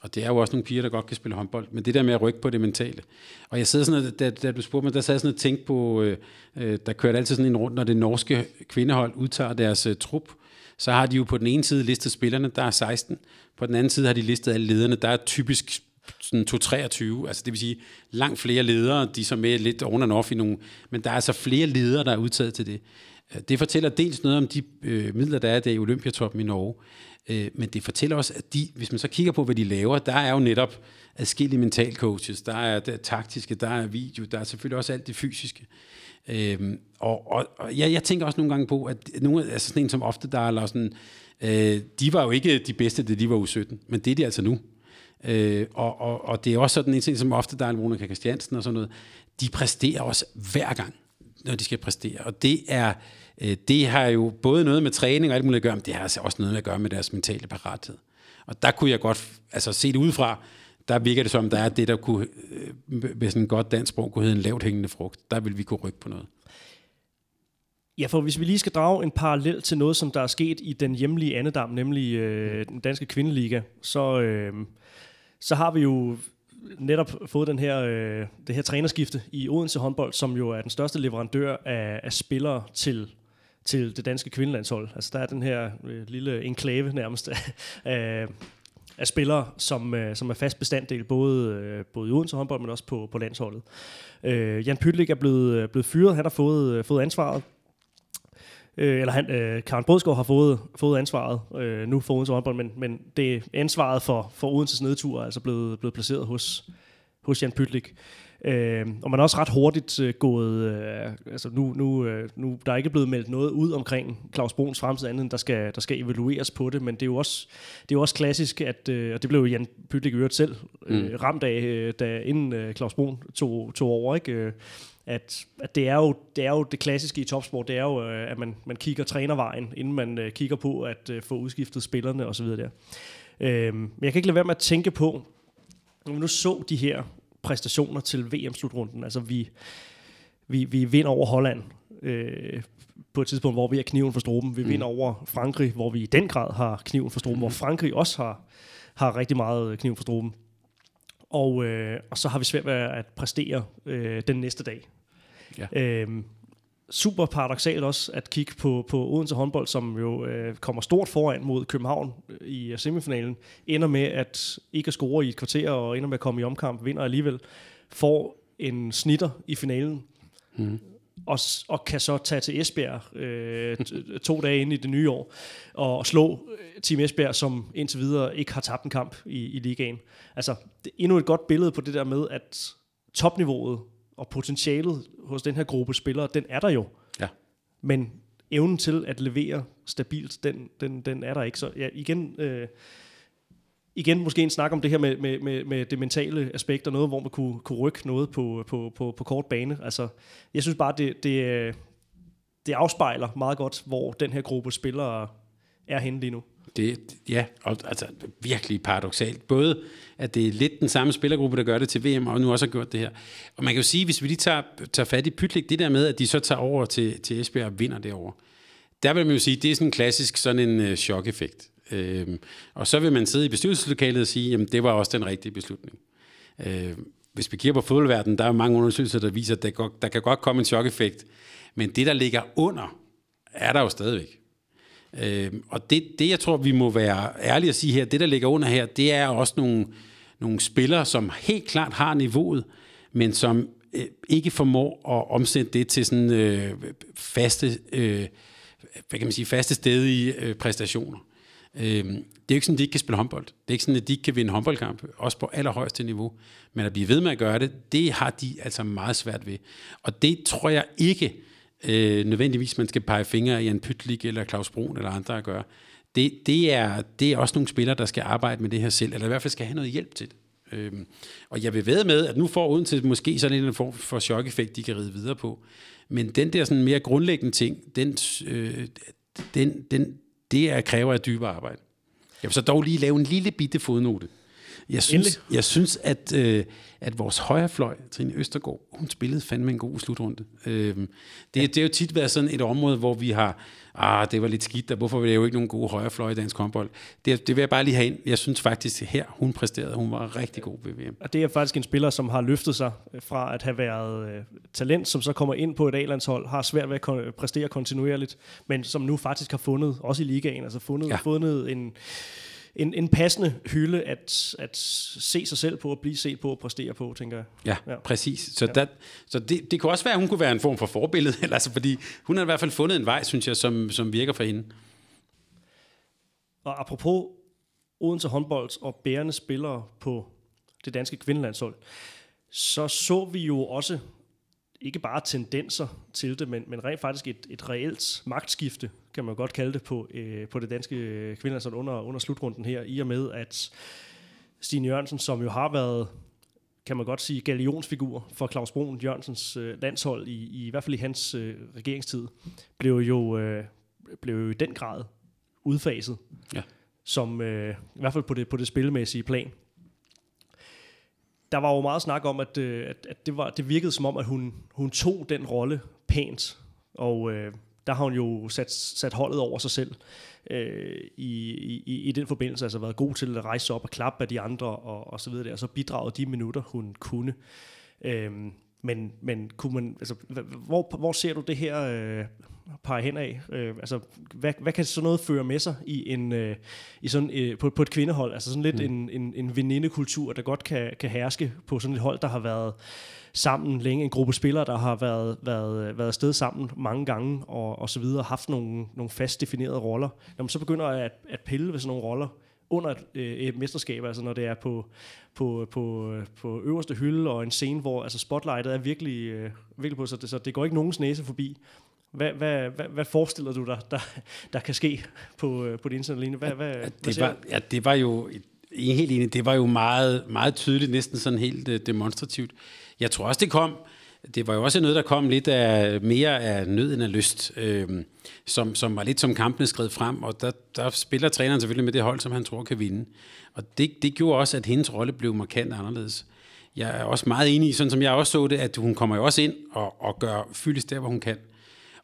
og det er jo også nogle piger, der godt kan spille håndbold, men det der med at rykke på det mentale. Og jeg sidder sådan, at, da, da du spurgte mig, der sad sådan og tænkte på, øh, øh, der kørte altid sådan en rundt, når det norske kvindehold udtager deres øh, trup, så har de jo på den ene side listet spillerne, der er 16. På den anden side har de listet alle lederne, der er typisk sådan 223, altså det vil sige langt flere ledere, de som er lidt on and off i nogle, men der er altså flere ledere, der er udtaget til det. Øh, det fortæller dels noget om de øh, midler, der er der i Olympiatoppen i Norge, øh, men det fortæller også, at de, hvis man så kigger på, hvad de laver, der er jo netop adskillige mentalcoaches, der er det taktiske, der er video, der er selvfølgelig også alt det fysiske. Øhm, og, og, og jeg, jeg tænker også nogle gange på, at nogle, altså sådan en som ofte der er sådan, øh, de var jo ikke de bedste, da de var U17, men det er de altså nu. Øh, og, og, og det er også sådan en ting som ofte der er Monika Christiansen og sådan noget, de præsterer også hver gang, når de skal præstere. Og det er, øh, det har jo både noget med træning og alt muligt at gøre, men det har altså også noget at gøre med deres mentale parathed. Og der kunne jeg godt, altså set udefra, der virker det som, der er det, der kunne, øh, med sådan en godt dansk sprog, kunne hedde en lavt hængende frugt. Der vil vi kunne rykke på noget. Ja, for hvis vi lige skal drage en parallel til noget, som der er sket i den hjemlige andedam, nemlig øh, den danske kvindeliga, så, øh, så har vi jo netop fået den her, øh, det her trænerskifte i Odense håndbold, som jo er den største leverandør af, af spillere til, til det danske kvindelandshold. Altså der er den her øh, lille enklave nærmest af, af spillere, som, øh, som er fast bestanddel, både, øh, både i Odense håndbold, men også på, på landsholdet. Øh, Jan Pytlik er blevet, øh, blevet fyret, han har fået, øh, fået ansvaret. Øh, eller han, øh, Karen Brødskov har fået, fået ansvaret øh, nu for Odense håndbold, men, men det ansvaret for, for Odenses nedtur er altså blevet, blevet placeret hos, hos Jan Pytlik. Øh, og man er også ret hurtigt øh, gået, øh, altså nu, nu, øh, nu, der er ikke blevet meldt noget ud omkring Claus Bruns fremtid andet, end der skal, der skal evalueres på det, men det er jo også, det er jo også klassisk, at, øh, og det blev Jan Pytlik øvrigt selv øh, mm. ramt af, øh, da, inden øh, Claus Brun tog, tog over, ikke? Øh, at, at det, er jo, det er jo det klassiske i topsport, det er jo, øh, at man, man kigger trænervejen, inden man øh, kigger på at øh, få udskiftet spillerne osv. der. Øh, men jeg kan ikke lade være med at tænke på, når vi nu så de her præstationer til VM-slutrunden. Altså vi, vi, vi vinder over Holland øh, på et tidspunkt, hvor vi har kniven for struben. Vi mm. vinder over Frankrig, hvor vi i den grad har kniven for struben, mm. hvor Frankrig også har, har rigtig meget kniven for struben. Og, øh, og så har vi svært ved at præstere øh, den næste dag. Ja. Øh, super paradoxalt også at kigge på, på Odense håndbold, som jo øh, kommer stort foran mod København øh, i semifinalen, ender med at ikke at score i et kvarter og ender med at komme i omkamp, vinder alligevel, får en snitter i finalen, mm. og, og kan så tage til Esbjerg øh, to dage inde i det nye år, og slå øh, Team Esbjerg, som indtil videre ikke har tabt en kamp i, i ligaen. Altså, det er endnu et godt billede på det der med, at topniveauet og potentialet hos den her gruppe spillere, den er der jo. Ja. Men evnen til at levere stabilt, den, den, den er der ikke. Så ja, igen, øh, igen måske en snak om det her med, med, med, med det mentale aspekt, og noget, hvor man kunne, kunne rykke noget på, på, på, på kort bane. Altså, jeg synes bare, det, det, det afspejler meget godt, hvor den her gruppe spillere er henne lige nu. Det, ja, og, altså virkelig paradoxalt. Både at det er lidt den samme spillergruppe, der gør det til VM, og nu også har gjort det her. Og man kan jo sige, hvis vi lige tager, tager fat i Pytlik, det der med, at de så tager over til, til Esbjerg og vinder derovre, der vil man jo sige, det er sådan en klassisk sådan en øh, chok-effekt. Øhm, og så vil man sidde i bestyrelseslokalet og sige, jamen det var også den rigtige beslutning. Øhm, hvis vi kigger på fodboldverdenen, der er mange undersøgelser, der viser, at der, går, der kan godt komme en chok-effekt, men det, der ligger under, er der jo stadigvæk. Øh, og det, det, jeg tror, vi må være ærlige at sige her, det, der ligger under her, det er også nogle, nogle spillere, som helt klart har niveauet, men som øh, ikke formår at omsætte det til sådan øh, faste, øh, hvad kan man sige, faste stedige øh, præstationer. Øh, det er jo ikke sådan, at de ikke kan spille håndbold. Det er ikke sådan, at de ikke kan vinde håndboldkamp, også på allerhøjeste niveau. Men at blive ved med at gøre det, det har de altså meget svært ved. Og det tror jeg ikke, øh, nødvendigvis man skal pege fingre i en Pytlik eller Claus Brun eller andre at gøre. Det, det, er, det er også nogle spillere, der skal arbejde med det her selv, eller i hvert fald skal have noget hjælp til det. Øhm, og jeg vil ved med, at nu får uden til måske sådan en form for chok-effekt, de kan ride videre på. Men den der sådan mere grundlæggende ting, den, øh, den, den, det er, kræver et dybere arbejde. Jeg vil så dog lige lave en lille bitte fodnote. Jeg synes, jeg synes at, øh, at vores højrefløj, Trine Østergaard, hun spillede fandme en god slutrunde. Øh, det, ja. det er jo tit været sådan et område, hvor vi har, ah, det var lidt skidt, og hvorfor det jo ikke nogen gode højrefløj i dansk håndbold? Det, det vil jeg bare lige have ind. Jeg synes faktisk, her hun præsterede, hun var rigtig god ved VM. Og det er faktisk en spiller, som har løftet sig fra at have været øh, talent, som så kommer ind på et A-landshold, har svært ved at præstere kontinuerligt, men som nu faktisk har fundet, også i ligaen, altså fundet, ja. fundet en en, en passende hylde at, at se sig selv på, at blive set på og præstere på, tænker jeg. Ja, ja. præcis. Så, ja. Der, så det, det kunne også være, at hun kunne være en form for forbillede, altså, fordi hun har i hvert fald fundet en vej, synes jeg, som, som virker for hende. Og apropos Odense håndbold og bærende spillere på det danske kvindelandshold, så så vi jo også ikke bare tendenser til det, men, men rent faktisk et, et reelt magtskifte, kan man godt kalde det, på, øh, på det danske kvindelandshold under, under slutrunden her, i og med at Stine Jørgensen, som jo har været, kan man godt sige, galionsfigur for Claus Brun Jørgensens øh, landshold, i, i, i hvert fald i hans øh, regeringstid, blev jo, øh, blev jo i den grad udfaset, ja. som øh, i hvert fald på det, på det spilmæssige plan der var jo meget snak om, at, øh, at, at det, var, det virkede som om, at hun, hun tog den rolle pænt. Og øh, der har hun jo sat, sat holdet over sig selv øh, i, i, i den forbindelse. Altså været god til at rejse op og klappe af de andre og, og så videre. Og så bidraget de minutter, hun kunne. Øh, men, men kunne man, altså, hvor, hvor ser du det her øh, pege hen af? Øh, altså, hvad, hvad kan sådan noget føre med sig i en, øh, i sådan, øh, på, på et kvindehold? Altså sådan lidt mm. en, en, en venindekultur, der godt kan, kan herske på sådan et hold, der har været sammen længe. En gruppe spillere, der har været, været, været afsted sammen mange gange og, og så videre, haft nogle, nogle fast definerede roller. Når man så begynder at, at pille ved sådan nogle roller, under et, øh, et mesterskab, altså når det er på, på, på, på øverste hylde og en scene, hvor altså spotlightet er virkelig, øh, virkelig på, så det, så det går ikke nogens næse forbi. Hvad, hvad, hvad, hvad forestiller du dig, der, der kan ske på, øh, på det internet linje? Hvad, hvad, det, hvad var, ja, det var jo helt enig, det var jo meget, meget tydeligt, næsten sådan helt uh, demonstrativt. Jeg tror også, det kom, det var jo også noget, der kom lidt af mere af nød end af lyst, øh, som, som var lidt som kampene skred frem, og der, der spiller træneren selvfølgelig med det hold, som han tror kan vinde. Og det, det gjorde også, at hendes rolle blev markant anderledes. Jeg er også meget enig i, sådan som jeg også så det, at hun kommer jo også ind og, og gør fyldes der, hvor hun kan.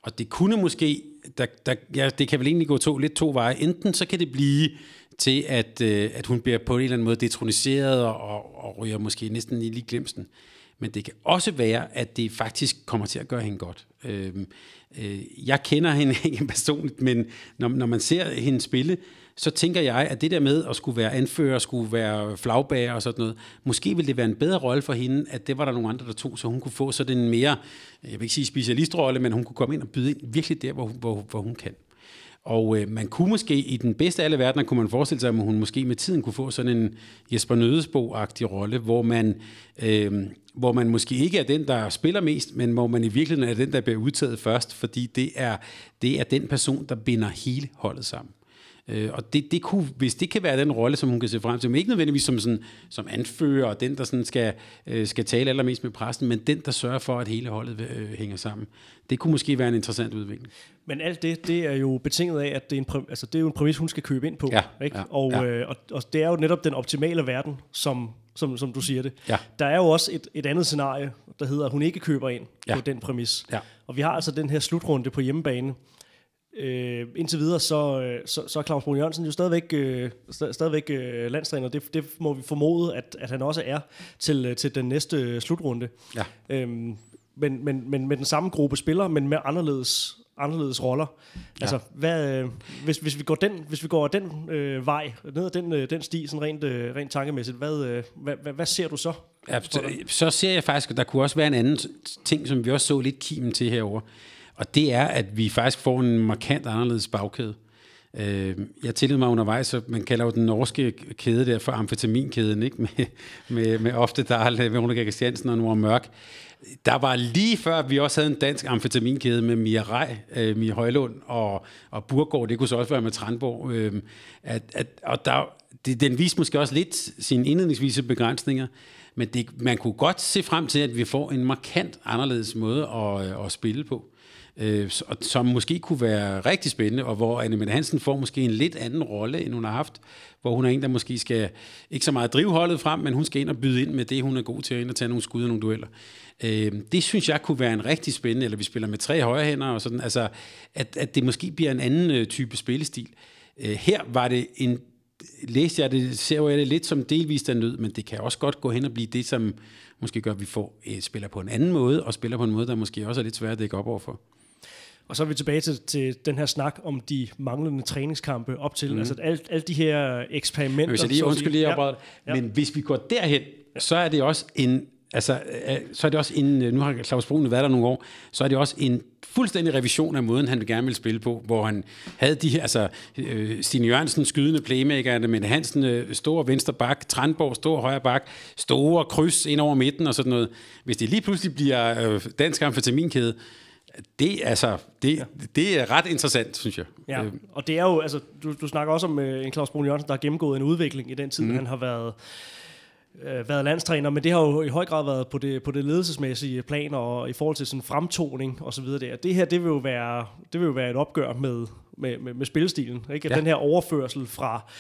Og det kunne måske, der, der, ja, det kan vel egentlig gå to, lidt to veje. Enten så kan det blive til, at, øh, at hun bliver på en eller anden måde detroniseret og, og, ryger måske næsten i lige. Men det kan også være, at det faktisk kommer til at gøre hende godt. Øh, øh, jeg kender hende ikke personligt, men når, når man ser hende spille, så tænker jeg, at det der med at skulle være anfører, skulle være flagbager og sådan noget, måske ville det være en bedre rolle for hende, at det var der nogle andre, der tog, så hun kunne få sådan en mere, jeg vil ikke sige specialistrolle, men hun kunne komme ind og byde ind virkelig der, hvor, hvor, hvor hun kan. Og øh, man kunne måske, i den bedste af alle verdener, kunne man forestille sig, at hun måske med tiden kunne få sådan en Jesper Nødesbo-agtig rolle, hvor man, øh, hvor man måske ikke er den, der spiller mest, men hvor man i virkeligheden er den, der bliver udtaget først, fordi det er, det er den person, der binder hele holdet sammen. Øh, og det, det kunne, hvis det kan være den rolle, som hun kan se frem til, men ikke nødvendigvis som, sådan, som anfører, og den, der sådan skal, øh, skal tale allermest med præsten, men den, der sørger for, at hele holdet øh, hænger sammen. Det kunne måske være en interessant udvikling. Men alt det, det er jo betinget af, at det er, en præ- altså, det er jo en præmis, hun skal købe ind på. Ja, ikke? ja, og, ja. Øh, og, og det er jo netop den optimale verden, som, som, som du siger det. Ja. Der er jo også et, et andet scenarie, der hedder, at hun ikke køber ind Ja. på den præmis. Ja. Og vi har altså den her slutrunde på hjemmebane. Øh, indtil videre, så, øh, så, så er Claus Brun Jørgensen jo stadigvæk, øh, st- stadigvæk øh, landstræner. Det, det må vi formode, at, at han også er til, øh, til den næste slutrunde. Ja. Øhm, men, men, men med den samme gruppe spillere, men med anderledes, anderledes roller. Ja. Altså, hvad, øh, hvis, hvis, vi går den, hvis vi går den øh, vej, ned ad den, øh, den sti, sådan rent, øh, rent tankemæssigt, hvad, øh, hvad, hvad, hvad ser du så? Ja, så, så ser jeg faktisk, at der kunne også være en anden ting, som vi også så lidt kimen til herover. Og det er, at vi faktisk får en markant anderledes bagkæde. Øh, jeg tillod mig undervejs, så man kalder jo den norske kæde der for amfetaminkæden, ikke? Med, med, med ofte Dahl, Veronica Christiansen og Nora Mørk. Der var lige før, vi også havde en dansk amfetaminkæde med Mia Rej, øh, Mia Højlund og, og Burgård, det kunne så også være med Trandborg. Øh, at, at, og der, det, den viste måske også lidt sine indledningsvise begrænsninger, men det, man kunne godt se frem til, at vi får en markant anderledes måde at, øh, at spille på øh, som måske kunne være rigtig spændende, og hvor Anne Hansen får måske en lidt anden rolle, end hun har haft, hvor hun er en, der måske skal, ikke så meget drive holdet frem, men hun skal ind og byde ind med det, hun er god til, ind og tage nogle skud og nogle dueller. Øh, det synes jeg kunne være en rigtig spændende, eller vi spiller med tre højre hænder, og sådan, altså, at, at det måske bliver en anden øh, type spillestil. Øh, her var det en læste jeg det, ser jeg det lidt som delvist af nød, men det kan også godt gå hen og blive det, som måske gør, at vi får øh, spiller på en anden måde, og spiller på en måde, der måske også er lidt svært at dække op overfor. Og så er vi tilbage til, til den her snak om de manglende træningskampe op til. Mm. Altså alt, alle de her eksperimenter. Hvis jeg lige, undskyld lige ja. ja. men hvis vi går derhen, så er det også en, altså, øh, så er det også en, nu har Claus Brun været der nogle år, så er det også en fuldstændig revision af måden, han gerne ville spille på, hvor han havde de her, altså øh, Stine Jørgensen skydende playmaker, men Hansen øh, store venstre bak, Trandborg stor højre bak, store kryds ind over midten og sådan noget. Hvis det lige pludselig bliver øh, dansk amfetaminkæde, det, altså, det, ja. det er ret interessant, synes jeg. Ja, og det er jo, altså, du, du snakker også om øh, en Claus Brun Jørgensen, der har gennemgået en udvikling i den tid, mm. han har været øh, været landstræner, men det har jo i høj grad været på det, på det ledelsesmæssige plan og i forhold til sådan fremtoning og så videre der. Det her, det vil jo være, det vil jo være et opgør med, med, med, med spillestilen, ikke? Ja. Den her overførsel fra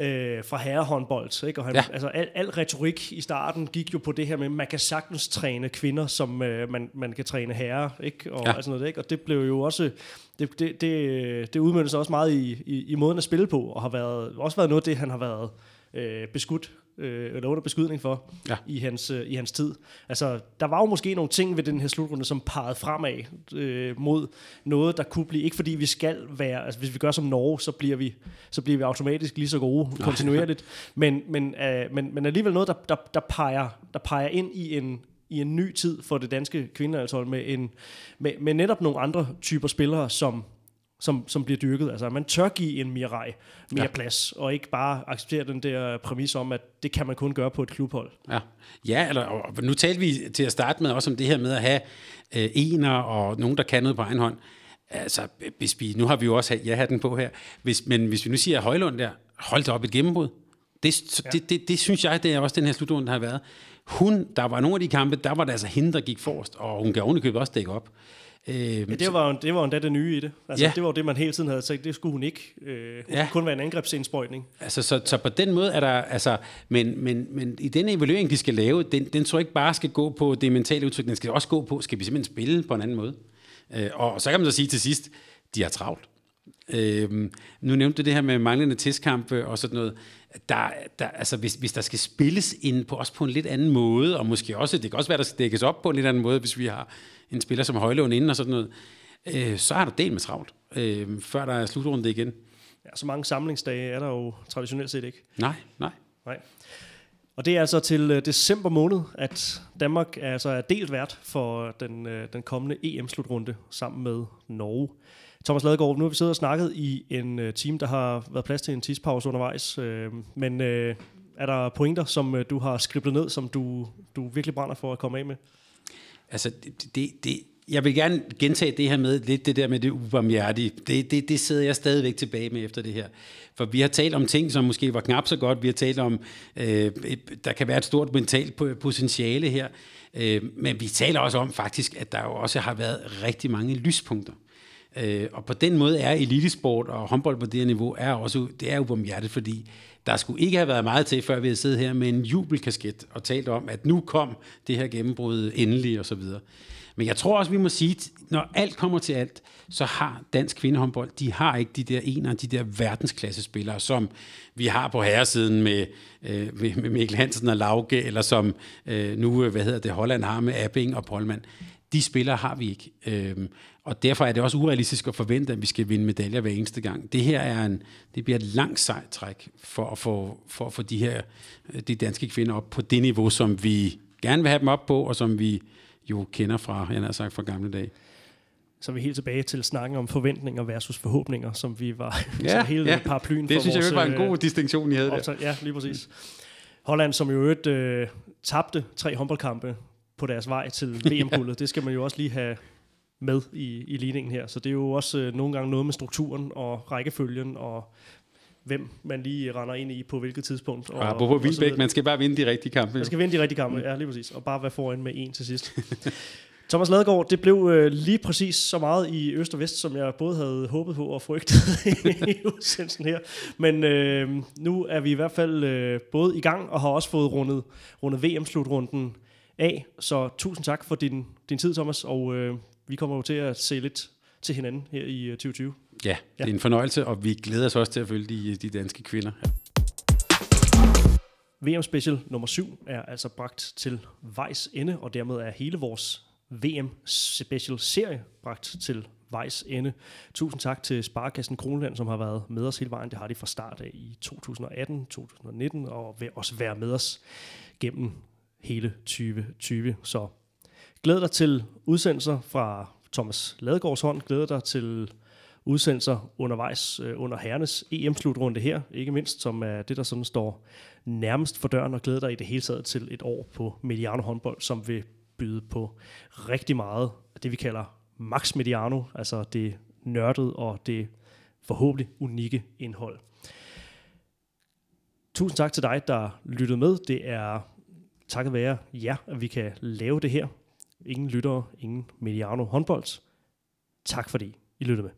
øh, fra herrehåndbold. Ikke? Og han, Ja. altså, al, al retorik i starten gik jo på det her med, at man kan sagtens træne kvinder, som øh, man, man kan træne herrer. Ikke? Og, Ja. sådan noget, ikke? og det blev jo også... Det, det, det, det udmøntes også meget i, i, i måden at spille på, og har været, også været noget af det, han har været øh, beskudt øh, eller under beskydning for Ja. i, hans, øh, i hans tid. Altså, der var jo måske nogle ting ved den her slutrunde, som pegede fremad øh, mod noget, der kunne blive, ikke fordi vi skal være, altså hvis vi gør som Norge, så bliver vi, så bliver vi automatisk lige så gode kontinuerligt, men, men, øh, men, men alligevel noget, der, der, der, peger, der peger ind i en, i en ny tid for det danske kvindelandshold med, en, med, med netop nogle andre typer spillere, som, som, som bliver dyrket. Altså, man tør give en Mirai mere Ja. plads, og ikke bare acceptere den der præmis om, at det kan man kun gøre på et klubhold. Ja, ja eller, og nu talte vi til at starte med også om det her med at have øh, ener og nogen, der kan noget på egen hånd. Altså, hvis vi, nu har vi jo også ja den på her, hvis, men hvis vi nu siger, at Højlund der, hold da op et gennembrud. Det, Ja. det, det, det, synes jeg, det er også den her slutrunde, der har været. Hun, der var nogle af de kampe, der var det altså hende, der gik forrest, og hun gav ovenikøbet også dække op. Øh, Ja, det var, jo- det var endda det nye i det. Altså, Ja. Det var jo det, man hele tiden havde sagt, det skulle hun ikke. Øh, hun Ja. ja. kun være en angrebsindsprøjtning. Altså, så, så på den måde er der, altså, men, men, men i den evaluering, de skal lave, den, den tror jeg ikke bare skal gå på det mentale udtryk, den skal også gå på, skal vi simpelthen spille på en anden måde. Øh, og så kan man så sige til sidst, de har travlt. Øh, nu nævnte du det her med manglende testkampe og sådan noget. Der, der, altså, hvis, hvis der skal spilles ind på, også på en lidt anden måde, og måske også, det kan også være, der skal dækkes op på en lidt anden måde, hvis vi har en spiller som Højlund inden og sådan noget, øh, så er der del med travlt, øh, før der er slutrunde igen. Ja, så mange samlingsdage er der jo traditionelt set ikke. Nej, nej. Nej. Og det er altså til øh, december måned, at Danmark er, altså er delt vært for den, øh, den kommende EM-slutrunde sammen med Norge. Thomas Ladegaard, nu har vi siddet og snakket i en øh, time, der har været plads til en tidspause undervejs. Øh, men øh, er der pointer, som øh, du har skriblet ned, som du, du virkelig brænder for at komme af med? Altså, det, det, jeg vil gerne gentage det her med lidt det der med det ubarmhjertige. Det, det, det sidder jeg stadigvæk tilbage med efter det her. For vi har talt om ting, som måske var knap så godt. Vi har talt om, øh, et, der kan være et stort mentalt potentiale her. Øh, men vi taler også om faktisk, at der jo også har været rigtig mange lyspunkter. Øh, og på den måde er elitesport og håndbold på det her niveau, er også, det er ubarmhjertigt, fordi der skulle ikke have været meget til, før vi havde siddet her med en jubelkasket og talt om, at nu kom det her gennembrud endelig og så videre. Men jeg tror også, vi må sige, at når alt kommer til alt, så har dansk kvindehåndbold, de har ikke de der ener, de der verdensklassespillere, som vi har på herresiden med, øh, med Mikkel Hansen og Lauke, eller som øh, nu, øh, hvad hedder det, Holland har med Abing og Polman. De spillere har vi ikke. Øh, og derfor er det også urealistisk at forvente, at vi skal vinde medaljer hver eneste gang. Det her er en, det bliver et langt sejt træk for at få, for at få de her øh, de danske kvinder op på det niveau, som vi gerne vil have dem op på, og som vi jo kender fra, jeg har sagt, fra gamle dage. Så er vi helt tilbage til snakken om forventninger versus forhåbninger, som vi var Ja, som hele ja. paraplyen Det for synes jeg vores, var en øh, god distinktion, I havde der. optag. Ja, lige præcis. Holland, som jo øvrigt øh, tabte tre håndboldkampe på deres vej til VM-guldet, det skal man jo også lige have med i, i ligningen her. Så det er jo også øh, nogle gange noget med strukturen og rækkefølgen og hvem man lige render ind i på hvilket tidspunkt. Og, så Vildbæk, videre. man skal bare vinde de rigtige kampe. Man skal vinde de rigtige kampe, ja, lige præcis. Og bare være foran med en til sidst. Thomas Ladegaard, det blev øh, lige præcis så meget i øst og vest, som jeg både havde håbet på og frygtet i udsendelsen her. Men øh, nu er vi i hvert fald øh, både i gang og har også fået rundet, rundet VM-slutrunden af. Så tusind tak for din, din tid, Thomas, og øh, vi kommer jo til at se lidt til hinanden her i øh, 2020. Ja, det er en fornøjelse, og vi glæder os også til at følge de, de danske kvinder. VM Special nummer 7 er altså bragt til vejs ende, og dermed er hele vores VM Special serie bragt til vejs ende. Tusind tak til Sparkassen Kroneland, som har været med os hele vejen. Det har de fra start af i 2018, 2019, og vil også være med os gennem hele 2020. Så glæd dig til udsendelser fra Thomas Ladegaards hånd. Glæd dig til udsendelser undervejs øh, under herrenes EM-slutrunde her, ikke mindst, som er det, der sådan står nærmest for døren, og glæder dig i det hele taget til et år på Mediano håndbold, som vil byde på rigtig meget af det, vi kalder Max Mediano, altså det nørdede og det forhåbentlig unikke indhold. Tusind tak til dig, der lyttede med. Det er takket være jer, at vi kan lave det her. Ingen lyttere, ingen Mediano håndbold. Tak fordi I lyttede med.